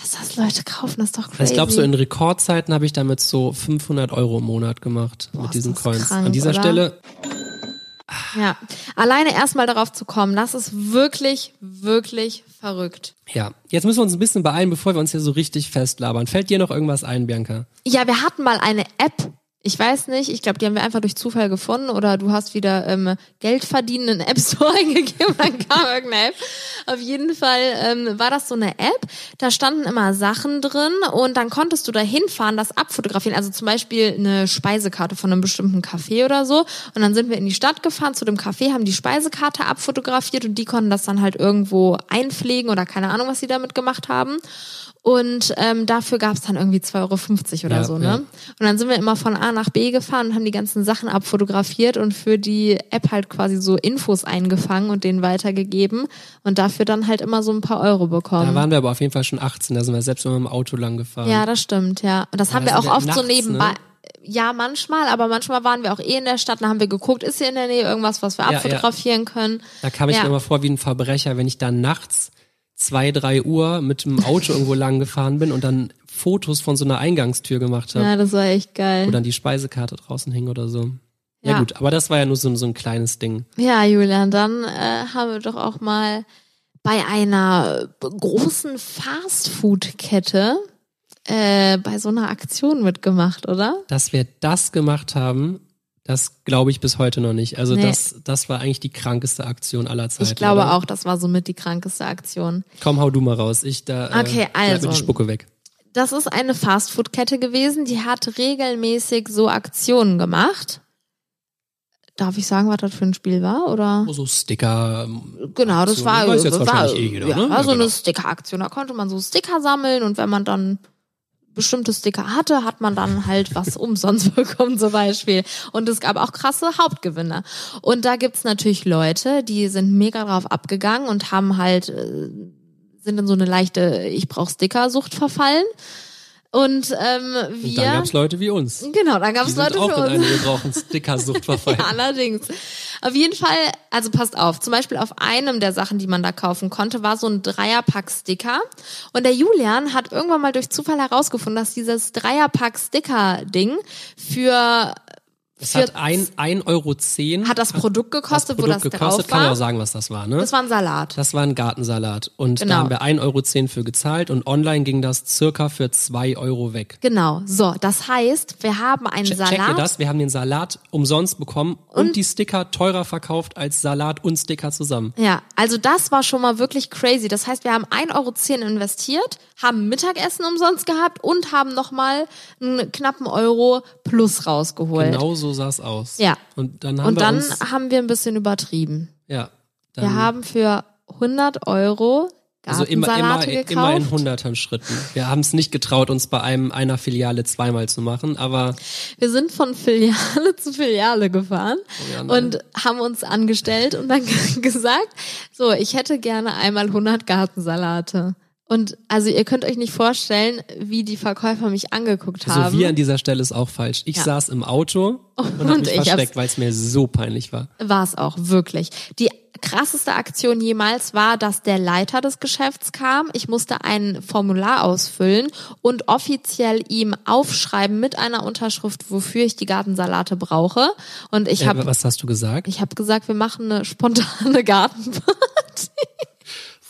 dass das Leute kaufen, das ist doch crazy. ich glaube, so in Rekordzeiten habe ich damit so 500 Euro im Monat gemacht Boah, mit diesen Coins. krank, An dieser oder? Stelle, Ja, alleine erstmal darauf zu kommen, das ist wirklich, wirklich verrückt. ja. Jetzt müssen wir uns ein bisschen beeilen, bevor wir uns hier so richtig festlabern. Fällt dir noch irgendwas ein, Bianca? Ja, wir hatten mal eine App. Ich weiß nicht, ich glaube, die haben wir einfach durch Zufall gefunden oder du hast wieder ähm, Geld verdienen in App Store eingegeben, dann kam irgendeine App. Auf jeden Fall ähm, war das so eine App, da standen immer Sachen drin und dann konntest du da hinfahren, das abfotografieren. Also zum Beispiel eine Speisekarte von einem bestimmten Café oder so. Und dann sind wir in die Stadt gefahren zu dem Café, haben die Speisekarte abfotografiert und die konnten das dann halt irgendwo einpflegen oder keine Ahnung, was sie damit gemacht haben. Und ähm, dafür gab es dann irgendwie 2,50 Euro oder Ja, so, ne? ja. Und dann sind wir immer von A nach B gefahren und haben die ganzen Sachen abfotografiert und für die App halt quasi so Infos eingefangen und denen weitergegeben und dafür dann halt immer so ein paar Euro Da bekommen. waren wir aber auf jeden Fall schon 18, da sind wir selbst immer im Auto lang gefahren. Ja, das stimmt, ja. Und das haben da wir auch oft so nachts, nebenbei. ne? Ja, manchmal, aber manchmal waren wir auch eh in der Stadt, dann haben wir geguckt, ist hier in der Nähe irgendwas, was wir Ja, ja. abfotografieren können. Da kam ich Ja. mir immer vor wie ein Verbrecher, wenn ich dann nachts zwei, drei Uhr mit dem Auto irgendwo lang gefahren bin und dann Fotos von so einer Eingangstür gemacht habe, Ja, das war echt geil. wo dann die Speisekarte draußen hing oder so. Ja. Ja. gut, aber das war ja nur so, so ein kleines Ding. Ja, Julian, dann äh, haben wir doch auch mal bei einer großen Fastfood-Kette äh, bei so einer Aktion mitgemacht, oder? Dass wir das gemacht haben, das glaube ich bis heute noch nicht. Also Nee. das, das war eigentlich die krankeste Aktion aller Zeiten. Ich glaube oder? auch, das war somit die krankeste Aktion. Komm, hau du mal raus. Ich da äh, Okay, mir also. die Spucke weg. Das ist eine Fastfood-Kette gewesen, die hat regelmäßig so Aktionen gemacht. Darf ich sagen, was das für ein Spiel war? Oder? Oh, so Sticker. ähm, Genau, das Aktion. war, Weiß jetzt war, wahrscheinlich eh jeder, ja, ne? war Ja, so genau. eine Sticker-Aktion. Da konnte man so Sticker sammeln und wenn man dann bestimmte Sticker hatte, hat man dann halt was umsonst bekommen zum Beispiel. Und es gab auch krasse Hauptgewinne. Und da gibt's natürlich Leute, die sind mega drauf abgegangen und haben halt, äh, sind in so eine leichte Ich brauch Sticker-Sucht verfallen. Und ähm, Und wir... dann gab's Leute wie uns. Genau, dann gab es Leute auch für in uns. eine Wir brauchen Stickersucht verfallen. Ja, allerdings. Auf jeden Fall, also passt auf, zum Beispiel auf einem der Sachen, die man da kaufen konnte, war so ein Dreierpack Sticker. Und der Julian hat irgendwann mal durch Zufall herausgefunden, dass dieses Dreierpack Sticker-Ding für Es hat ein, ein Euro zehn hat das Produkt gekostet, das wo das Produkt drauf gekostet. Kann man war. auch sagen, was das war, ne? Das war ein Salat. Das war ein Gartensalat. Und Genau. da haben wir 1,10 Euro für gezahlt und online ging das circa für 2 Euro weg. Genau. So, das heißt, wir haben einen Che- Checkt ihr Salat. das? Wir haben den Salat umsonst bekommen und, die Sticker teurer verkauft als Salat und Sticker zusammen. Ja, also das war schon mal wirklich crazy. Das heißt, wir haben 1,10 Euro investiert, haben Mittagessen umsonst gehabt und haben nochmal einen knappen Euro plus rausgeholt. Genau so sah es aus. Ja. Und dann haben Und wir dann haben wir ein bisschen übertrieben. ja, Wir haben für 100 Euro also immer, immer, Gartensalate immer in gekauft. hundertern Schritten. Wir haben es nicht getraut, uns bei einem einer Filiale zweimal zu machen, aber Wir sind von Filiale zu Filiale gefahren Oh ja, und haben uns angestellt und dann gesagt, so, ich hätte gerne einmal 100 Gartensalate. Und also ihr könnt euch nicht vorstellen, wie die Verkäufer mich angeguckt so haben. wir an dieser Stelle ist auch falsch. Ich Ja. saß im Auto und, Und hab mich versteckt, weil es mir so peinlich war. War es auch, wirklich. Die krasseste Aktion jemals war, dass der Leiter des Geschäfts kam. Ich musste ein Formular ausfüllen und offiziell ihm aufschreiben mit einer Unterschrift, wofür ich die Gartensalate brauche. Und ich Äh, habe was hast du gesagt? ich hab gesagt, wir machen eine spontane Gartenparty.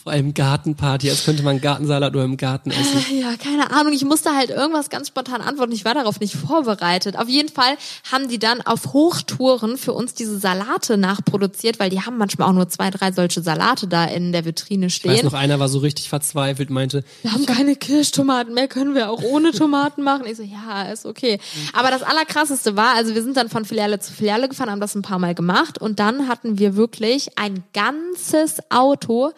Vor allem Gartenparty, als könnte man Gartensalat nur im Garten essen. Ja, keine Ahnung. Ich musste halt irgendwas ganz spontan antworten. Ich war darauf nicht vorbereitet. Auf jeden Fall haben die dann auf Hochtouren für uns diese Salate nachproduziert, weil die haben manchmal auch nur zwei, drei solche Salate da in der Vitrine Ich weiß stehen. noch, einer war so richtig verzweifelt, meinte, Wir haben keine Kirschtomaten mehr, können wir auch ohne Tomaten machen? Ich so, ja, ist okay. Aber das Allerkrasseste war, also wir sind dann von Filiale zu Filiale gefahren, haben das ein paar Mal gemacht und dann hatten wir wirklich ein ganzes Auto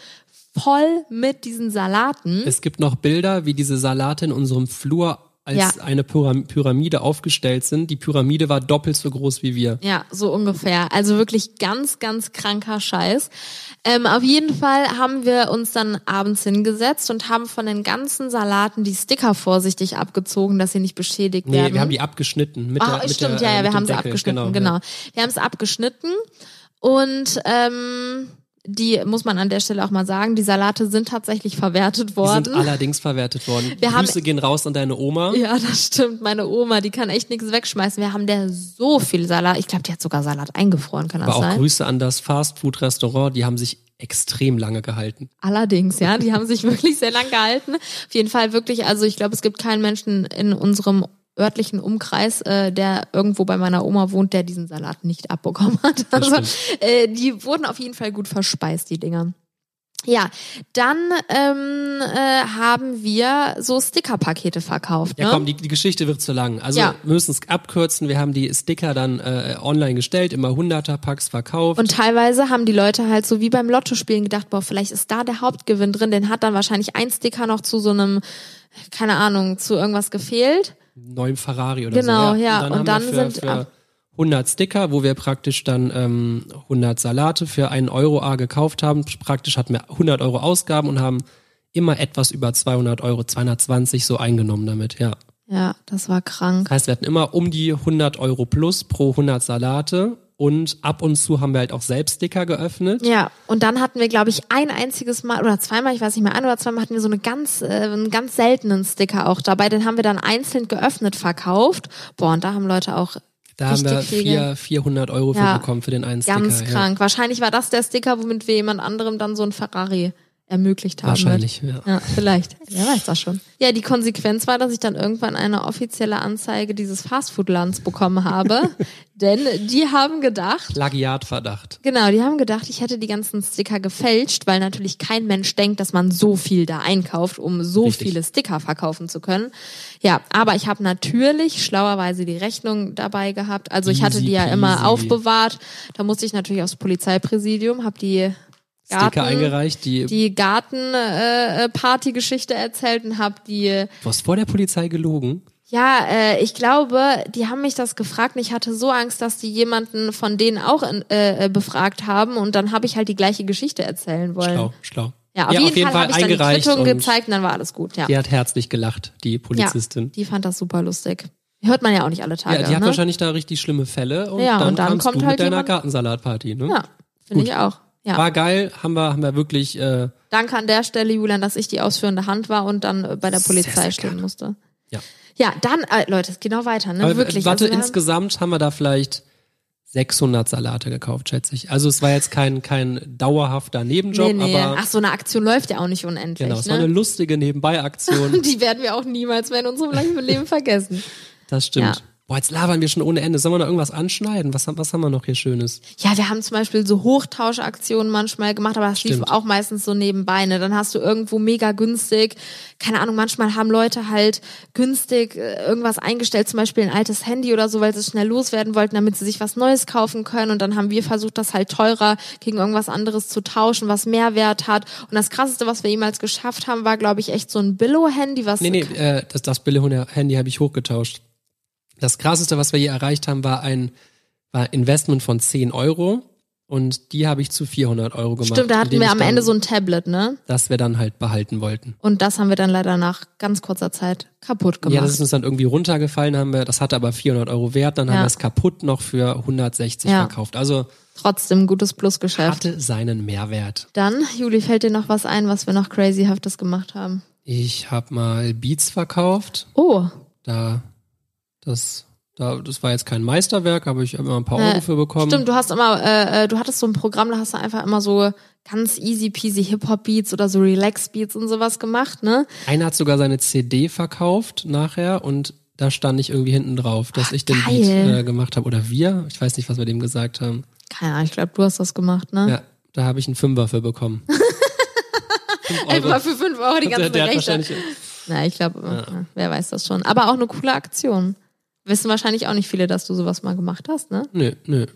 voll mit diesen Salaten. es gibt noch Bilder, wie diese Salate in unserem Flur als Ja. eine Pyram Pyramide aufgestellt sind. Die Pyramide war doppelt so groß wie wir. Ja, so ungefähr. Also wirklich ganz, ganz kranker Scheiß. Ähm, auf jeden Fall haben wir uns dann abends hingesetzt und haben von den ganzen Salaten die Sticker vorsichtig abgezogen, dass sie nicht beschädigt Nee, werden. wir haben die abgeschnitten. Mit Ah, der, mit stimmt, der, ja, äh, ja, mit wir haben sie abgeschnitten, genau. ja. Wir haben es abgeschnitten und ähm, die muss man an der Stelle auch mal sagen, die Salate sind tatsächlich verwertet Die worden. sind allerdings verwertet worden. Wir haben- Grüße gehen raus an deine Oma. ja, das stimmt. Meine Oma, die kann echt nichts wegschmeißen. Wir haben der so viel Salat. Ich glaube, die hat sogar Salat eingefroren, kann das Aber auch sein? Grüße an das Fastfood-Restaurant, die haben sich extrem lange gehalten. Allerdings, ja, die haben sich wirklich sehr lang gehalten. Auf jeden Fall wirklich, also ich glaube, es gibt keinen Menschen in unserem örtlichen Umkreis, äh, der irgendwo bei meiner Oma wohnt, der diesen Salat nicht abbekommen hat. Also äh, die wurden auf jeden Fall gut verspeist, die Dinger. Ja, dann ähm, äh, haben wir so Stickerpakete verkauft. Ja ne? komm, die, die Geschichte wird zu lang. Also Ja. wir müssen es abkürzen. Wir haben die Sticker dann äh, online gestellt, immer 100er Packs verkauft. Und teilweise haben die Leute halt so wie beim Lottospielen gedacht, boah, vielleicht ist da der Hauptgewinn drin. Den hat dann wahrscheinlich ein Sticker noch zu so einem, keine Ahnung, zu irgendwas gefehlt. Neuen Ferrari oder Genau, so. ja. Und haben dann wir für, sind für ab- 100 Sticker, wo wir praktisch dann ähm, 100 Salate für einen Euro A gekauft haben. Praktisch hatten wir 100 Euro Ausgaben und haben immer etwas über 200 Euro, 220 so eingenommen damit, ja. Ja, das war krank. Das heißt, wir hatten immer um die 100 Euro plus pro 100 Salate und ab und zu haben wir halt auch selbst Sticker geöffnet. Ja, und dann hatten wir, glaube ich, ein einziges Mal oder zweimal, ich weiß nicht mehr, ein oder zweimal hatten wir so eine ganz, äh, einen ganz seltenen Sticker auch dabei. Den haben wir dann einzeln geöffnet verkauft. Boah, und da haben Leute auch Da haben wir vier, 400 Euro Ja, für bekommen für den einen ganz Sticker. krank. Wahrscheinlich war das der Sticker, womit wir jemand anderem dann so ein Ferrari ermöglicht haben. Wahrscheinlich, ja. Ja, vielleicht. Wer weiß das schon. Ja, die Konsequenz war, dass ich dann irgendwann eine offizielle Anzeige dieses Fastfood-Lands bekommen habe. denn die haben gedacht, Plagiatverdacht. Genau, die haben gedacht, ich hätte die ganzen Sticker gefälscht, weil natürlich kein Mensch denkt, dass man so viel da einkauft, um so Richtig. viele Sticker verkaufen zu können. Ja, aber ich habe natürlich schlauerweise die Rechnung dabei gehabt. Also ich hatte die ja immer aufbewahrt. Da musste ich natürlich aufs Polizeipräsidium, habe die Garten, Sticker eingereicht, die, die Garten-Party-Geschichte erzählt und habe die du hast vor der Polizei gelogen. ja, äh, ich glaube, die haben mich das gefragt und ich hatte so Angst, dass die jemanden von denen auch in, äh, äh, befragt haben und dann habe ich halt die gleiche Geschichte erzählen wollen. Schlau, schlau. Ja, auf jeden, Fall, habe ich dann die Quittung gezeigt und dann war alles gut. Ja, Die hat herzlich gelacht, die Polizistin. ja die fand das super lustig. Hört man ja auch nicht alle Tage. Ja, die hat ne? wahrscheinlich da richtig schlimme Fälle und Ja, dann, und dann kommt du halt mit deiner jemand- Gartensalatparty, ne? Ja, finde ich auch. Ja. War geil, haben wir, haben wir wirklich, äh, Danke an der Stelle, Julian, dass ich die ausführende Hand war und dann äh, bei der Sehr, Polizei sehr stehen gerne. musste. ja. Ja, dann, äh, Leute, es geht noch weiter, ne? Aber Wirklich. warte, also wir haben- insgesamt haben wir da vielleicht 600 Salate gekauft, schätze ich. Also es war jetzt kein, kein dauerhafter Nebenjob, nee, nee. aber Ach, so eine Aktion läuft ja auch nicht unendlich. genau, es ne? war eine lustige Nebenbei-Aktion. Die werden wir auch niemals mehr in unserem Leben vergessen. Das stimmt. Ja. Boah, jetzt labern wir schon ohne Ende. Sollen wir noch irgendwas anschneiden? Was, haben- was haben wir noch hier Schönes? Ja, wir haben zum Beispiel so Hochtauschaktionen manchmal gemacht, aber das lief Stimmt. auch meistens so nebenbei. Ne? Dann hast du irgendwo mega günstig, keine Ahnung, manchmal haben Leute halt günstig äh, irgendwas eingestellt, zum Beispiel ein altes Handy oder so, weil sie es schnell loswerden wollten, damit sie sich was Neues kaufen können. Und dann haben wir versucht, das halt teurer gegen irgendwas anderes zu tauschen, was mehr Wert hat. Und das krasseste, was wir jemals geschafft haben, war, glaube ich, echt so ein Billo-Handy, was Nee, nee, äh, das, das Billig-Handy habe ich hochgetauscht. Das krasseste, was wir hier erreicht haben, war ein war Investment von 10 Euro und die habe ich zu 400 Euro gemacht. Stimmt, da hatten wir am dann, Ende so ein Tablet, ne? Das wir dann halt behalten wollten. Und das haben wir dann leider nach ganz kurzer Zeit kaputt gemacht. Ja, das ist uns dann irgendwie runtergefallen, haben wir, das hatte aber 400 Euro wert, dann haben Ja. wir es kaputt noch für 160 Ja. verkauft. Also Trotzdem gutes Plusgeschäft. hatte seinen Mehrwert. Dann, Juli, fällt dir noch was ein, was wir noch crazyhaftes gemacht haben? Ich habe mal Beats verkauft. Oh, Da, das, Da, das war jetzt kein Meisterwerk, aber ich habe immer ein paar Euro für bekommen. Stimmt, du hast immer, äh, äh, du hattest so ein Programm, da hast du einfach immer so ganz easy peasy Hip-Hop-Beats oder so Relax-Beats und sowas gemacht, ne? Einer hat sogar seine CD verkauft nachher und da stand ich irgendwie hinten drauf, dass Ach, ich den geil. Beat äh, gemacht habe. Oder wir, ich weiß nicht, was wir dem gesagt haben. Keine Ahnung, ich glaube, du hast das gemacht, ne? Ja, da habe ich einen Fünfer für bekommen. Einfach für fünf Euro die Der, ganzen der hat Rechte. Na, ich glaube, wer weiß das schon. Aber auch eine coole Aktion. Wissen wahrscheinlich auch nicht viele, dass du sowas mal gemacht hast, ne? nö, nö.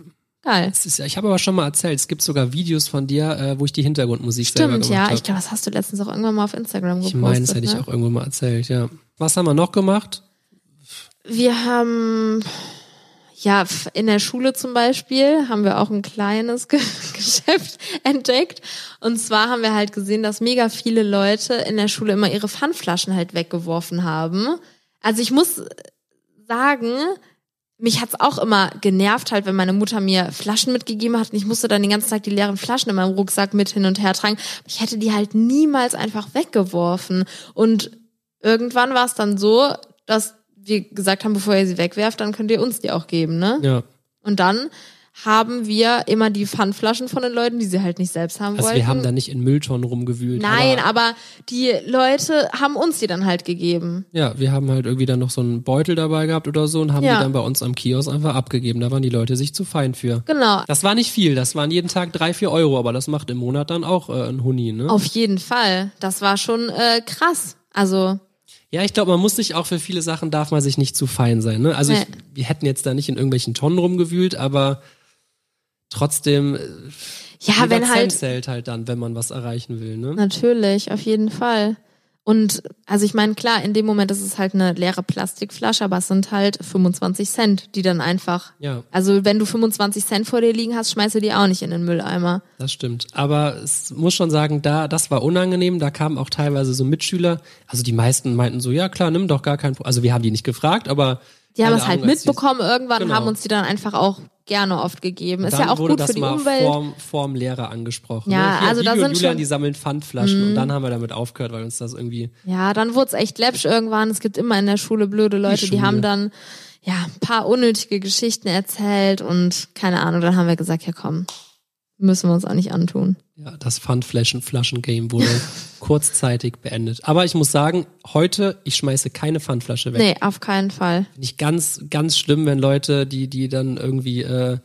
Geil. Ist, ja- ich habe aber schon mal erzählt, es gibt sogar Videos von dir, äh, wo ich die Hintergrundmusik selber Stimmt, gemacht ja. habe. Ich glaube, das hast du letztens auch irgendwann mal auf Instagram gepostet. Ich meine, das hätte ich ne? auch irgendwo mal erzählt, ja. Was haben wir noch gemacht? Wir haben, ja, in der Schule zum Beispiel haben wir auch ein kleines Ge Geschäft entdeckt. Und zwar haben wir halt gesehen, dass mega viele Leute in der Schule immer ihre Pfandflaschen halt weggeworfen haben. Also ich muss sagen, mich hat's auch immer genervt, halt, wenn meine Mutter mir Flaschen mitgegeben hat und ich musste dann den ganzen Tag die leeren Flaschen in meinem Rucksack mit hin und her tragen. Ich hätte die halt niemals einfach weggeworfen. Und irgendwann war es dann so, dass wir gesagt haben, bevor ihr sie wegwerft, dann könnt ihr uns die auch geben, ne? Ja. Und dann haben wir immer die Pfandflaschen von den Leuten, die sie halt nicht selbst haben Also wollten. wir haben da nicht in Mülltonnen rumgewühlt. Nein, aber, aber die Leute haben uns die dann halt gegeben. Ja, wir haben halt irgendwie dann noch so einen Beutel dabei gehabt oder so und haben Ja. die dann bei uns am Kiosk einfach abgegeben. Da waren die Leute sich zu fein für. Genau. Das war nicht viel, das waren jeden Tag drei, vier Euro, aber das macht im Monat dann auch äh, ein Huni, ne? Auf jeden Fall. Das war schon äh, krass. Also, Ja, ich glaube, man muss sich auch für viele Sachen darf man sich nicht zu fein sein. Ne? Also Nee. ich, wir hätten jetzt da nicht in irgendwelchen Tonnen rumgewühlt, aber trotzdem äh, ja, wenn halt, zählt halt dann, wenn man was erreichen will. Ne? natürlich, auf jeden Fall. Und also ich meine, klar, in dem Moment ist es halt eine leere Plastikflasche, aber es sind halt 25 Cent, die dann einfach. Ja. Also wenn du 25 Cent vor dir liegen hast, schmeißt du die auch nicht in den Mülleimer. Das stimmt. Aber es muss schon sagen, da, das war unangenehm. Da kamen auch teilweise so Mitschüler. Also die meisten meinten so, ja klar, nimm doch gar kein Problem. Also wir haben die nicht gefragt, aber. Die haben es halt mitbekommen irgendwann und Genau. haben uns die dann einfach auch gerne oft gegeben. Ist ja auch gut für die mal Umwelt. Vorm, vorm Lehrer angesprochen. Ja, ne? Also da Vivi und sind Julian, schon- die sammeln Pfandflaschen und dann haben wir damit aufgehört, weil uns das irgendwie. Ja, dann wurde es echt läppsch irgendwann. Es gibt immer in der Schule blöde Leute, die, Schule. haben dann ja ein paar unnötige Geschichten erzählt und keine Ahnung. Dann haben wir gesagt, ja komm, müssen wir uns auch nicht antun. Ja, das Pfandflaschen-Flaschen-Game wurde kurzzeitig beendet. Aber ich muss sagen, heute, ich schmeiße keine Pfandflasche weg. Nee, auf keinen Fall. Finde ich ganz, ganz schlimm, wenn Leute, die, die dann irgendwie äh,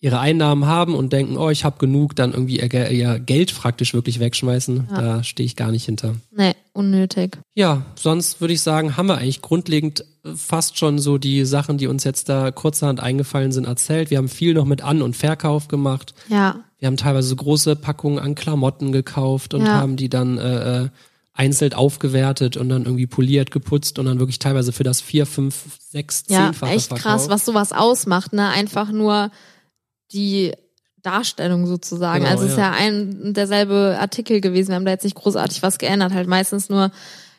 ihre Einnahmen haben und denken, oh, ich habe genug, dann irgendwie ihr, ihr Geld praktisch wirklich wegschmeißen. Da stehe ich gar nicht hinter. Nee, unnötig. Ja, sonst würde ich sagen, haben wir eigentlich grundlegend äh, fast schon so die Sachen, die uns jetzt da kurzerhand eingefallen sind, erzählt. Wir haben viel noch mit An- und Verkauf gemacht. Ja, Wir haben teilweise so große Packungen an Klamotten gekauft und Ja. haben die dann äh, äh, einzeln aufgewertet und dann irgendwie poliert, geputzt und dann wirklich teilweise für das vier, fünf, sechs, ja, zehnfache echt krass, verkauft. was sowas ausmacht, ne? Einfach nur die Darstellung sozusagen. Genau, also es ist ja. ja ein derselbe Artikel gewesen. Wir haben da jetzt nicht großartig was geändert, halt meistens nur,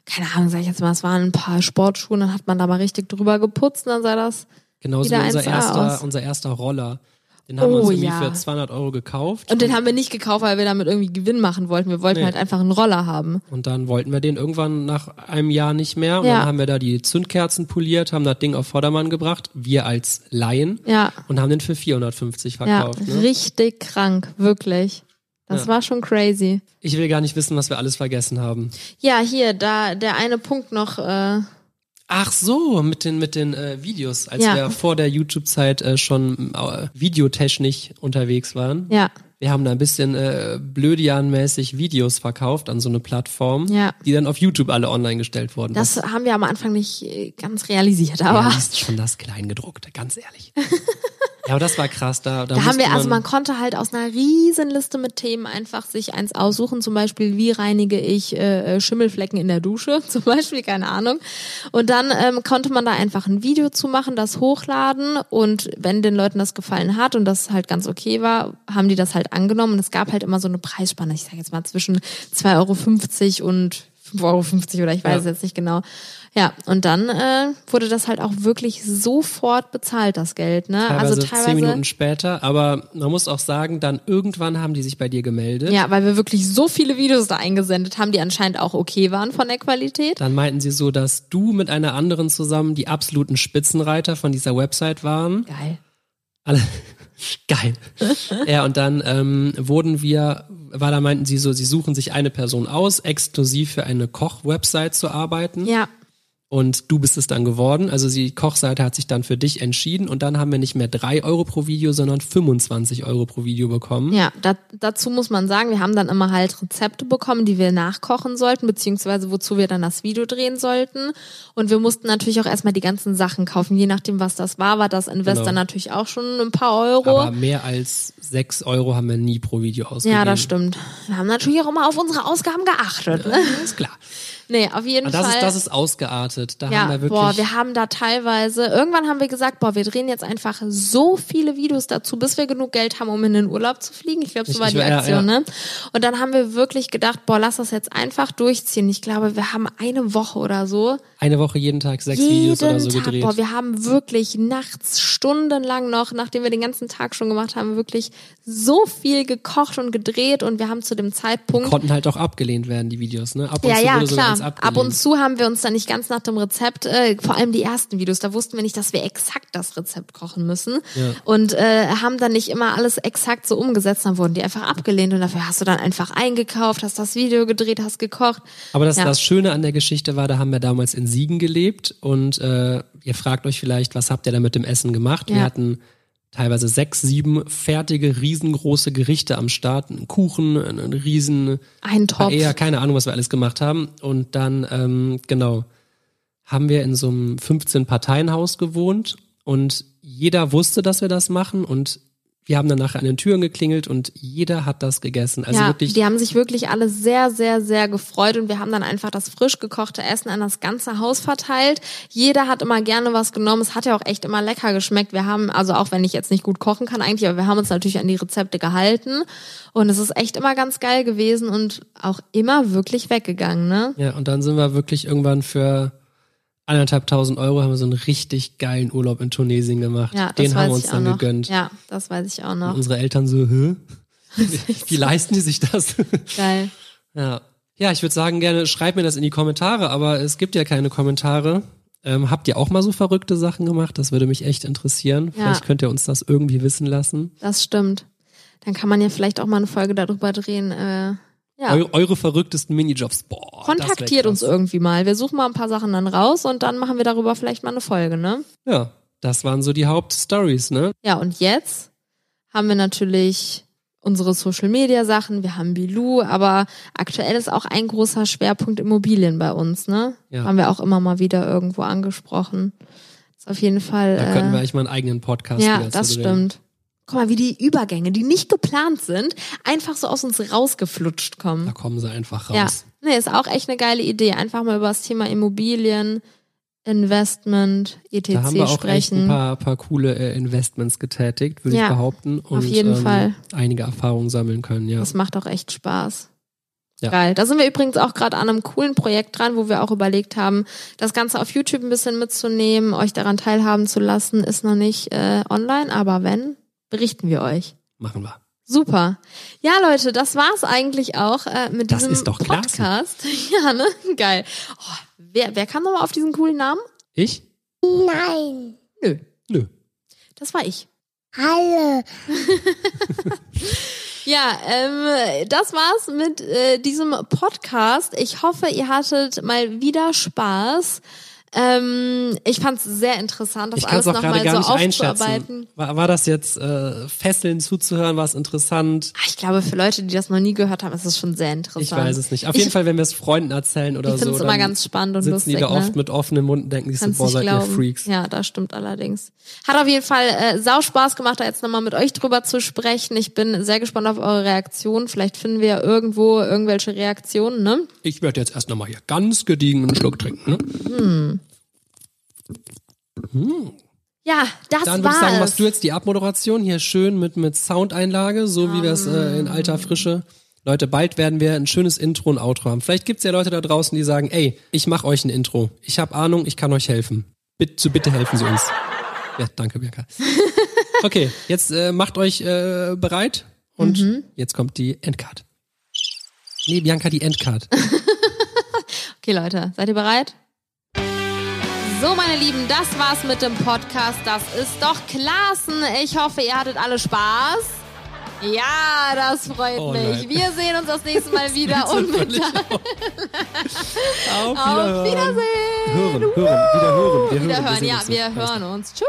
keine Ahnung, sag ich jetzt mal, es waren ein paar Sportschuhe, dann hat man da mal richtig drüber geputzt und dann sah das Genauso wie unser 1A erster, aus. unser erster Roller. Den haben wir Oh, uns irgendwie ja. für 200 Euro gekauft. Und den haben wir nicht gekauft, weil wir damit irgendwie Gewinn machen wollten. Wir wollten Nee. halt einfach einen Roller haben. Und dann wollten wir den irgendwann nach einem Jahr nicht mehr. Und Ja. dann haben wir da die Zündkerzen poliert, haben das Ding auf Vordermann gebracht, wir als Laien, Ja, und haben den für 450 ja, verkauft. ne? richtig krank, wirklich. Das Ja. war schon crazy. Ich will gar nicht wissen, was wir alles vergessen haben. Ja, hier, da der eine Punkt noch, äh, Ach so, mit den, mit den äh, Videos, als Ja. wir vor der YouTube-Zeit äh, schon äh, videotechnisch unterwegs waren. ja, Wir haben da ein bisschen äh, blödianmäßig Videos verkauft an so eine Plattform, Ja. die dann auf YouTube alle online gestellt wurden. das haben wir am Anfang nicht äh, ganz realisiert, aber ja, ist schon das Kleingedruckte, ganz ehrlich. ja, aber das war krass. Da, da, Da haben wir, also man konnte halt aus einer riesen Liste mit Themen einfach sich eins aussuchen, zum Beispiel, wie reinige ich äh, Schimmelflecken in der Dusche, zum Beispiel, keine Ahnung. Und dann ähm, konnte man da einfach ein Video zu machen, das hochladen und wenn den Leuten das gefallen hat und das halt ganz okay war, haben die das halt angenommen und es gab halt immer so eine Preisspanne, ich sage jetzt mal zwischen 2,50 Euro und 5,50 Euro oder ich weiß Ja. es jetzt nicht genau. Ja, und dann äh, wurde das halt auch wirklich sofort bezahlt, das Geld. Ne? Teilweise, also teilweise zehn Minuten später, aber man muss auch sagen, dann irgendwann haben die sich bei dir gemeldet. Ja, weil wir wirklich so viele Videos da eingesendet haben, die anscheinend auch okay waren von der Qualität. Dann meinten sie so, dass du mit einer anderen zusammen die absoluten Spitzenreiter von dieser Website waren. Geil. Alle, geil. ja, und dann ähm, wurden wir, weil da meinten sie so, sie suchen sich eine Person aus, exklusiv für eine Koch-Website zu arbeiten. Ja, Und du bist es dann geworden. Also die Kochseite hat sich dann für dich entschieden und dann haben wir nicht mehr drei Euro pro Video, sondern 25 Euro pro Video bekommen. ja. Da, dazu muss man sagen, wir haben dann immer halt Rezepte bekommen, die wir nachkochen sollten, beziehungsweise wozu wir dann das Video drehen sollten. Und wir mussten natürlich auch erstmal die ganzen Sachen kaufen. Je nachdem, was das war, war das Invest Genau. dann natürlich auch schon ein paar Euro. Aber mehr als sechs Euro haben wir nie pro Video ausgegeben. ja, das stimmt. Wir haben natürlich auch immer auf unsere Ausgaben geachtet. Ne? Ist klar. Nee, auf jeden das Fall. ist, das ist ausgeartet. Da Ja, haben wir wirklich. boah, wir haben da teilweise, irgendwann haben wir gesagt, boah, wir drehen jetzt einfach so viele Videos dazu, bis wir genug Geld haben, um in den Urlaub zu fliegen. Ich glaube, so war die ja, Aktion, ja. ne? Und dann haben wir wirklich gedacht, boah, lass das jetzt einfach durchziehen. Ich glaube, wir haben eine Woche oder so, eine Woche jeden Tag sechs Videos jeden oder so Tag, gedreht. boah, wir haben wirklich nachts stundenlang noch, nachdem wir den ganzen Tag schon gemacht haben, wirklich so viel gekocht und gedreht und wir haben zu dem Zeitpunkt Konnten halt auch abgelehnt werden, die Videos, ne? Ab und ja, zu ja, klar. Ab und zu haben wir uns dann nicht ganz nach dem Rezept, äh, vor allem die ersten Videos, da wussten wir nicht, dass wir exakt das Rezept kochen müssen Ja. und äh, haben dann nicht immer alles exakt so umgesetzt, dann wurden die einfach abgelehnt und dafür hast du dann einfach eingekauft, hast das Video gedreht, hast gekocht. Aber das, Ja. das Schöne an der Geschichte war, da haben wir damals in Siegen gelebt und äh, ihr fragt euch vielleicht, was habt ihr da mit dem Essen gemacht? Wir Ja. hatten teilweise sechs, sieben fertige, riesengroße Gerichte am Start, einen Kuchen, einen riesen Ein Topf. eher keine Ahnung, was wir alles gemacht haben. Und dann, ähm, genau, haben wir in so einem 15-Parteien-Haus gewohnt und jeder wusste, dass wir das machen und wir haben dann nachher an den Türen geklingelt und jeder hat das gegessen. Also ja, wirklich, die haben sich wirklich alle sehr, sehr, sehr gefreut und wir haben dann einfach das frisch gekochte Essen an das ganze Haus verteilt. Jeder hat immer gerne was genommen. Es hat ja auch echt immer lecker geschmeckt. Wir haben, also auch wenn ich jetzt nicht gut kochen kann eigentlich, aber wir haben uns natürlich an die Rezepte gehalten und es ist echt immer ganz geil gewesen und auch immer wirklich weggegangen, ne? ja, und dann sind wir wirklich irgendwann für anderthalb tausend Euro haben wir so einen richtig geilen Urlaub in Tunesien gemacht. Ja, Den haben wir uns dann noch. gegönnt. Ja, das weiß ich auch Und noch. unsere Eltern so, hä? Wie leisten die sich das? Geil. Ja, ja ich würde sagen, gerne schreibt mir das in die Kommentare, aber es gibt ja keine Kommentare. Ähm, habt ihr auch mal so verrückte Sachen gemacht? Das würde mich echt interessieren. Ja. Vielleicht könnt ihr uns das irgendwie wissen lassen. Das stimmt. Dann kann man ja vielleicht auch mal eine Folge darüber drehen. Äh, ja. Eu eure verrücktesten Minijobs. Boah, Kontaktiert uns irgendwie mal. Wir suchen mal ein paar Sachen dann raus und dann machen wir darüber vielleicht mal eine Folge, ne? Ja, das waren so die Hauptstories, ne? Ja, und jetzt haben wir natürlich unsere Social Media Sachen, wir haben Bilou, aber aktuell ist auch ein großer Schwerpunkt Immobilien bei uns, ne? Ja. Haben wir auch immer mal wieder irgendwo angesprochen. Ist auf jeden Fall. Da könnten wir äh, eigentlich mal einen eigenen Podcast ja, wieder das zu drehen. Guck mal, wie die Übergänge, die nicht geplant sind, einfach so aus uns rausgeflutscht kommen. Da kommen sie einfach raus. Ja, nee, ist auch echt eine geile Idee. Einfach mal über das Thema Immobilien, Investment, etc. Da haben wir auch echt sprechen. ein paar, paar coole äh, Investments getätigt, würde Ja, ich behaupten. Und, auf jeden ähm, Fall. einige Erfahrungen sammeln können, ja. Das macht auch echt Spaß. Ja. Geil. Da sind wir übrigens auch gerade an einem coolen Projekt dran, wo wir auch überlegt haben, das Ganze auf YouTube ein bisschen mitzunehmen, euch daran teilhaben zu lassen. Ist noch nicht äh, online, aber wenn, berichten wir euch. Machen wir. Super. Ja, Leute, das war's eigentlich auch äh, mit Das diesem ist doch klasse. Podcast. Ja, ne? Geil. Oh, wer, wer kam nochmal auf diesen coolen Namen? Ich? Nein. Nö, Nö. das war ich. Alle. Ja, ähm, das war's mit äh, diesem Podcast. Ich hoffe, ihr hattet mal wieder Spaß. Ähm, ich fand's sehr interessant, das Ich es alles nochmal so nicht aufzuarbeiten. War, war das jetzt äh, fesselnd zuzuhören? War es interessant? Ah, Ich glaube, für Leute, die das noch nie gehört haben, ist es schon sehr interessant. Ich weiß es nicht. Auf Ich- jeden Fall, wenn wir es Freunden erzählen oder Ich so, find's dann immer ganz spannend und sitzen lustig. die da ne? oft mit offenem Mund und denken so, Kannst boah, seid ihr glauben. Freaks. Ja, das stimmt allerdings. Hat auf jeden Fall äh, sau Spaß gemacht, da jetzt nochmal mit euch drüber zu sprechen. Ich bin sehr gespannt auf eure Reaktionen. Vielleicht finden wir ja irgendwo irgendwelche Reaktionen, ne? Ich werde jetzt erst nochmal hier ganz gediegen einen Schluck trinken. Ne? Ja, das Dann würde ich sagen, machst du jetzt die Abmoderation hier schön mit, mit Soundeinlage, so wie wir es äh, in alter Frische Leute, bald werden wir ein schönes Intro und Outro haben. Vielleicht gibt's ja Leute da draußen, die sagen, ey, ich mach euch ein Intro. Ich habe Ahnung, ich kann euch helfen. Bitte, bitte helfen Sie uns. Ja, danke, Bianca. Okay, jetzt äh, macht euch äh, bereit und jetzt kommt die Endcard. Nee, Bianca, die Endcard. Okay, Leute, seid ihr bereit? So, meine Lieben, das war's mit dem Podcast. Das ist doch klasse. Ich hoffe, ihr hattet alle Spaß. Ja, das freut Oh mich. nein. Wir sehen uns das nächste Mal wieder und mit auf. Auf Auf. Wiedersehen. Hören, hören, wieder hören. Wir hören, Wiederhören, sehen ja, wir hören uns. Tschüss.